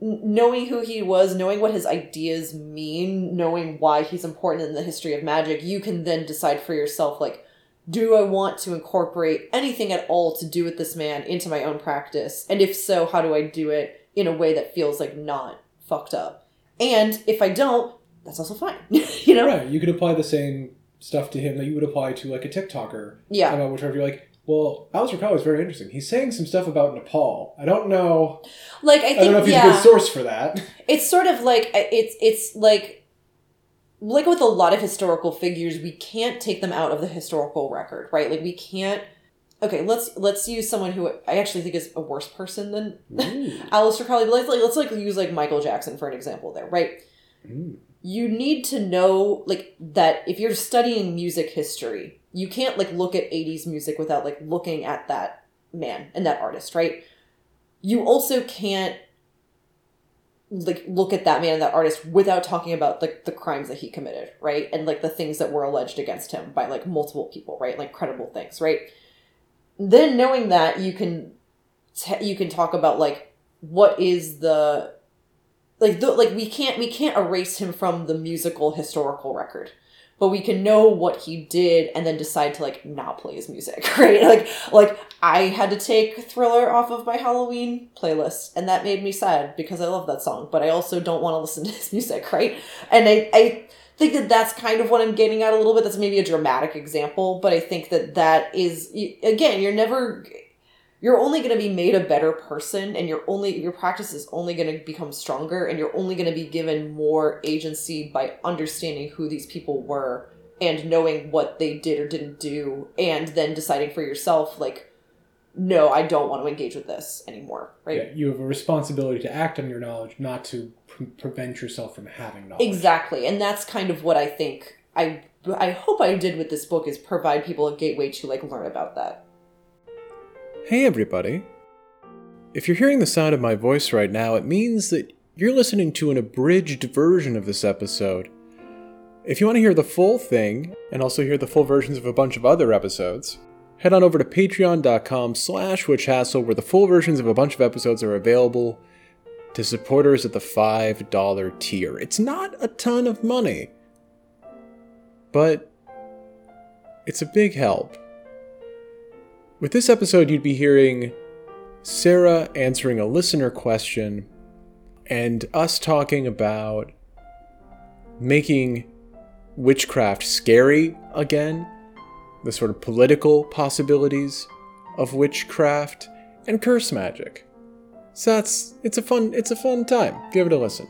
knowing who he was knowing what his ideas mean knowing why he's important in the history of magic you can then decide for yourself like do i want to incorporate anything at all to do with this man into my own practice? And if so how do i do it in a way that feels like not fucked up? And if i don't that's also fine you know? Right, you could apply the same stuff to him that you would apply to like a TikToker. Yeah. About whichever you're like, well, Aleister Crowley is very interesting. He's saying some stuff about Nepal. I don't know. like i I, think don't know if he's yeah a good source for that. it's sort of like it's it's like like with a lot of historical figures we can't take them out of the historical record right like we can't okay let's let's use someone who i actually think is a worse person than. Aleister Crowley but let's like let's like use like Michael Jackson for an example there right Ooh. you need to know like that if you're studying music history you can't like look at 80s music without like looking at that man and that artist right? You also can't like look at that man and that artist without talking about like the crimes that he committed right? And like the things that were alleged against him by like multiple people right? Like credible things right? Then knowing that you can t- you can talk about like what is the like the, like we can't we can't erase him from the musical historical record but we can know what he did and then decide to like not play his music right? Like like i had to take thriller off of my halloween playlist and that made me sad because i love that song but i also don't want to listen to his music right? And i i think that that's kind of what i'm getting at a little bit. That's maybe a dramatic example but i think that that is again you're never you're only going to be made a better person and you're only your practice is only going to become stronger and you're only going to be given more agency by understanding who these people were and knowing what they did or didn't do and then deciding for yourself like no i don't want to engage with this anymore right Yeah, you have a responsibility to act on your knowledge, not to pre- prevent yourself from having knowledge. exactly and that's kind of what i think i i hope i did with this book is provide people a gateway to like learn about that Hey, everybody. If you're hearing the sound of my voice right now, it means that you're listening to an abridged version of this episode. If you want to hear the full thing, and also hear the full versions of a bunch of other episodes, head on over to patreon.com slash witchhassle, where the full versions of a bunch of episodes are available to supporters at the $5 tier. It's not a ton of money, but it's a big help. With this episode, you'd be hearing Sarah answering a listener question and us talking about making witchcraft scary again, the sort of political possibilities of witchcraft and curse magic. So that's it's a fun it's a fun time. Give it a listen.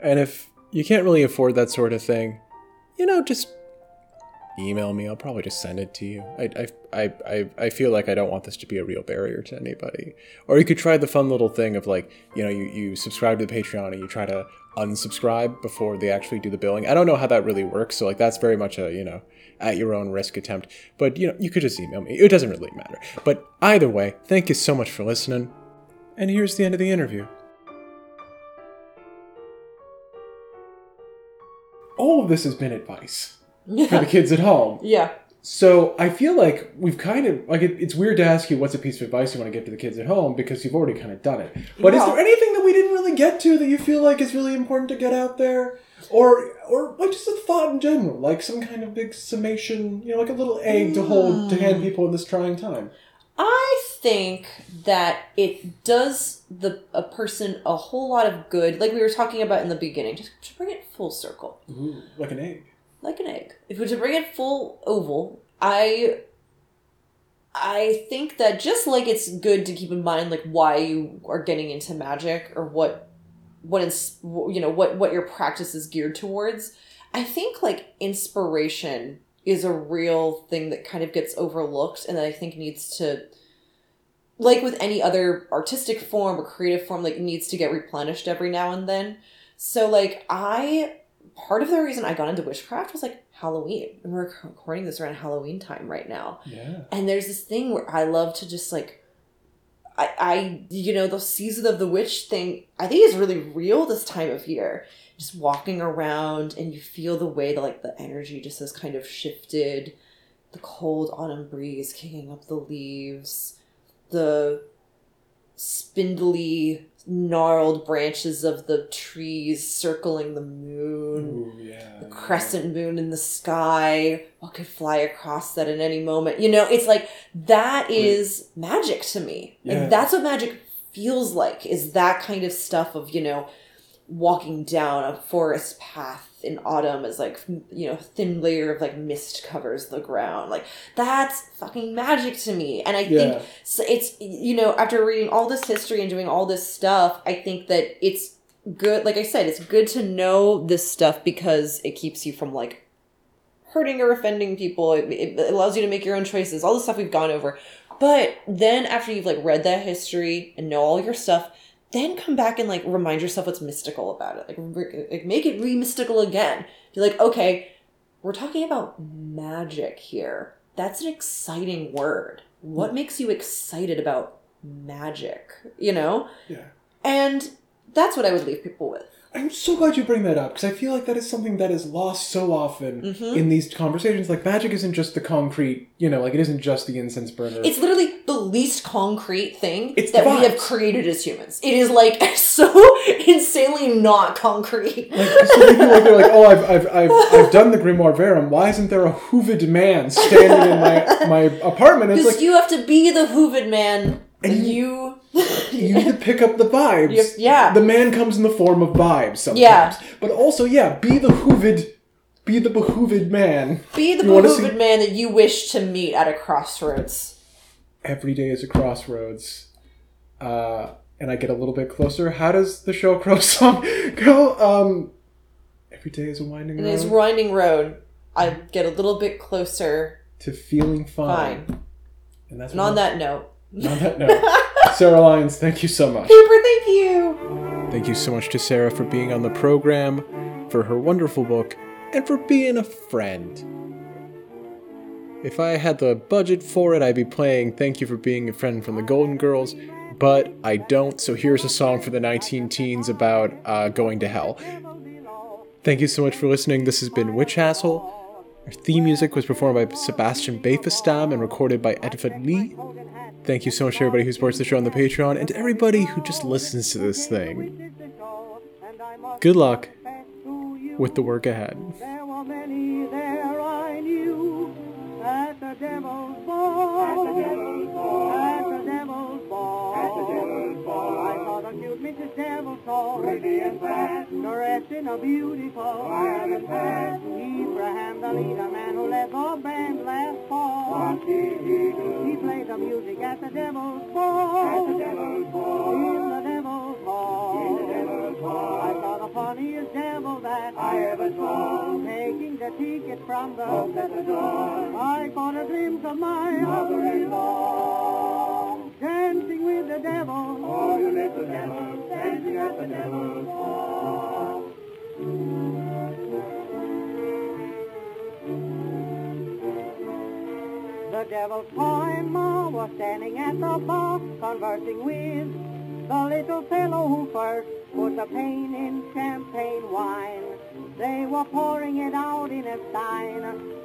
And if you can't really afford that sort of thing, you know, just email me. I'll probably just send it to you. I, I, I, I, feel like I don't want this to be a real barrier to anybody. Or you could try the fun little thing of like, you know, you, you subscribe to the Patreon and you try to unsubscribe before they actually do the billing. I don't know how that really works. So like that's very much a, you know, at your own risk attempt. But you know, you could just email me. It doesn't really matter. But either way, thank you so much for listening. And here's the end of the interview. All of this has been advice for the kids at home. Yeah. So I feel like we've kind of like it, it's weird to ask you what's a piece of advice you want to give to the kids at home because you've already kind of done it. But is there anything that we didn't really get to that you feel like is really important to get out there, or or like just a thought in general, like some kind of big summation, you know, like a little egg to hold to hmm. hand people in this trying time? I think that it does the a person a whole lot of good, like we were talking about in the beginning, just to bring it full circle, Ooh, like an egg. Like an egg. If we're to bring it full oval, I I think that just like it's good to keep in mind like why you are getting into magic or what what ins- you know what what your practice is geared towards. I think like inspiration is a real thing that kind of gets overlooked and that I think needs to like with any other artistic form or creative form like needs to get replenished every now and then. So like I part of the reason I got into witchcraft was like Halloween. And we're recording this around Halloween time right now. Yeah. And there's this thing where I love to just like I I you know, the season of the witch thing I think is really real this time of year. Just walking around and you feel the way that like the energy just has kind of shifted. The cold autumn breeze kicking up the leaves, the spindly gnarled branches of the trees circling the moon Ooh, yeah. the crescent moon in the sky what could fly across that at any moment you know it's like that is magic to me Yeah. like that's what magic feels like is that kind of stuff of you know walking down a forest path in autumn as like you know thin layer of like mist covers the ground. Like that's fucking magic to me. And i think Yeah. so it's you know after reading all this history and doing all this stuff i think that it's good like i said it's good to know this stuff because it keeps you from like hurting or offending people. It, it allows you to make your own choices all the stuff we've gone over. But then after you've like read that history and know all your stuff then come back and like remind yourself what's mystical about it like, re- like make it re-mystical again be like okay we're talking about magic here that's an exciting word what makes you excited about magic you know Yeah. and that's what i would leave people with I'm so glad you bring that up because I feel like that is something that is lost so often Mhm. in these conversations. Like magic isn't just the concrete, you know, like it isn't just the incense burner. it's literally least concrete thing It's that we have created as humans it is like so insanely not concrete like so people they're like, oh, I've, I've, I've, I've done the Grimoire Verum. Why isn't there a hooved man standing in my my apartment? Because like you have to be the hoovid man And you you need to pick up the vibes. You yeah. The man comes in the form of vibes sometimes. Yeah. But also, yeah, be the hooved, be the behooved man. be the You behooved see- man that you wish to meet at a crossroads Every day is a crossroads. Uh, and I get a little bit closer. How does the show Crow song go? Um, every day is a winding road this winding road i get a little bit closer to feeling fine. fine And that's and what on that note on that note, Sarah Lyons, thank you so much. Cooper, thank you Thank you so much to Sarah for being on the program, for her wonderful book, and for being a friend. If I had the budget for it, I'd be playing Thank You for Being a Friend from the Golden Girls, but I don't, so here's a song for the 19 teens about uh, going to hell. Thank you so much for listening. This has been Witch Hassle. Our theme music was performed by Sebastian Bathestam and recorded by Edvard Lee. Thank you so much to everybody who supports the show on the Patreon and to everybody who just listens to this thing. Good luck with the work ahead. Devil's ball. At the devil's ball. At the devil's ball. At the devil's ball. I saw the cute Mrs. Devilsaw. Pretty and fat. Dressed in a beautiful violet hat. Abraham, the leader man who led the band last fall. What did he do? He played the music at the devil's ball. At the devil's ball. In the devil's hall. In the devil's hall. I saw the funniest devil that I ever saw. Taking the ticket from the the door. I glimpse of my mother-in-law. Dancing with the devil. Oh, you little devil, dancing at the devil's ball. The devil's toy ma was standing at the bar, conversing with the little fellow who first put the pain in champagne wine. They were pouring it out in a stein.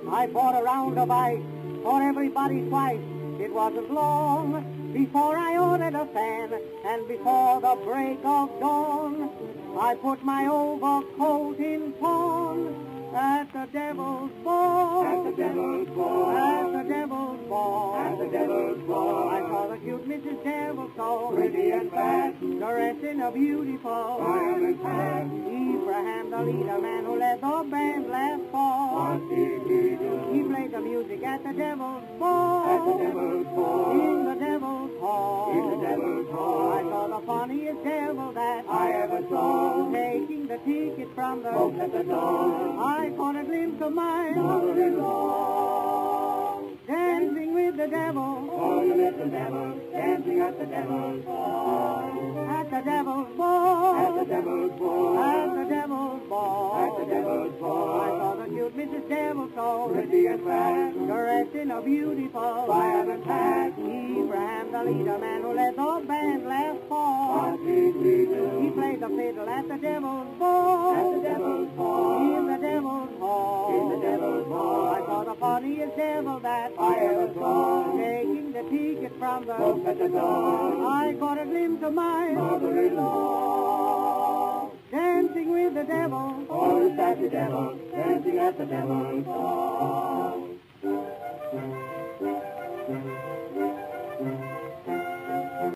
I bought a round of ice for everybody twice. It wasn't long before I ordered a fan, and before the break of dawn, I put my overcoat in pawn at the devil's ball. At the devil's ball. At the devil's ball. At the devil's ball. I saw the cute Mrs. Devil so pretty and fat, caressing a beautiful violet hat. Abraham, the leader man who led the band last fall. What did he do? He the music at the devil's ball. At the devil's ball. In the devil's hall. In the devil's hall. I saw the funniest devil that I ever saw. Taking the ticket from the folks at the door. I caught a glimpse of my mother-in-law. Dancing with the devil. Oh, you little devil. Dancing at the devil's ball. At the devil's ball. At the devil's ball. At the devil's ball. At the devil's ball. I saw the cute Mrs. Devil so pretty and fat, dressed in a beautiful violet hat. Abraham, the leader man who led the band last fall. He played the fiddle at the devil's ball. At the devil's ball. In the devil's hall. In the devil's hall. I saw the funniest devil that I ever saw. Taking the ticket from the folks at the door. I caught a glimpse of my mother-in-law. Dancing with the devil. Is that the devil? Dancing at the devil's ball.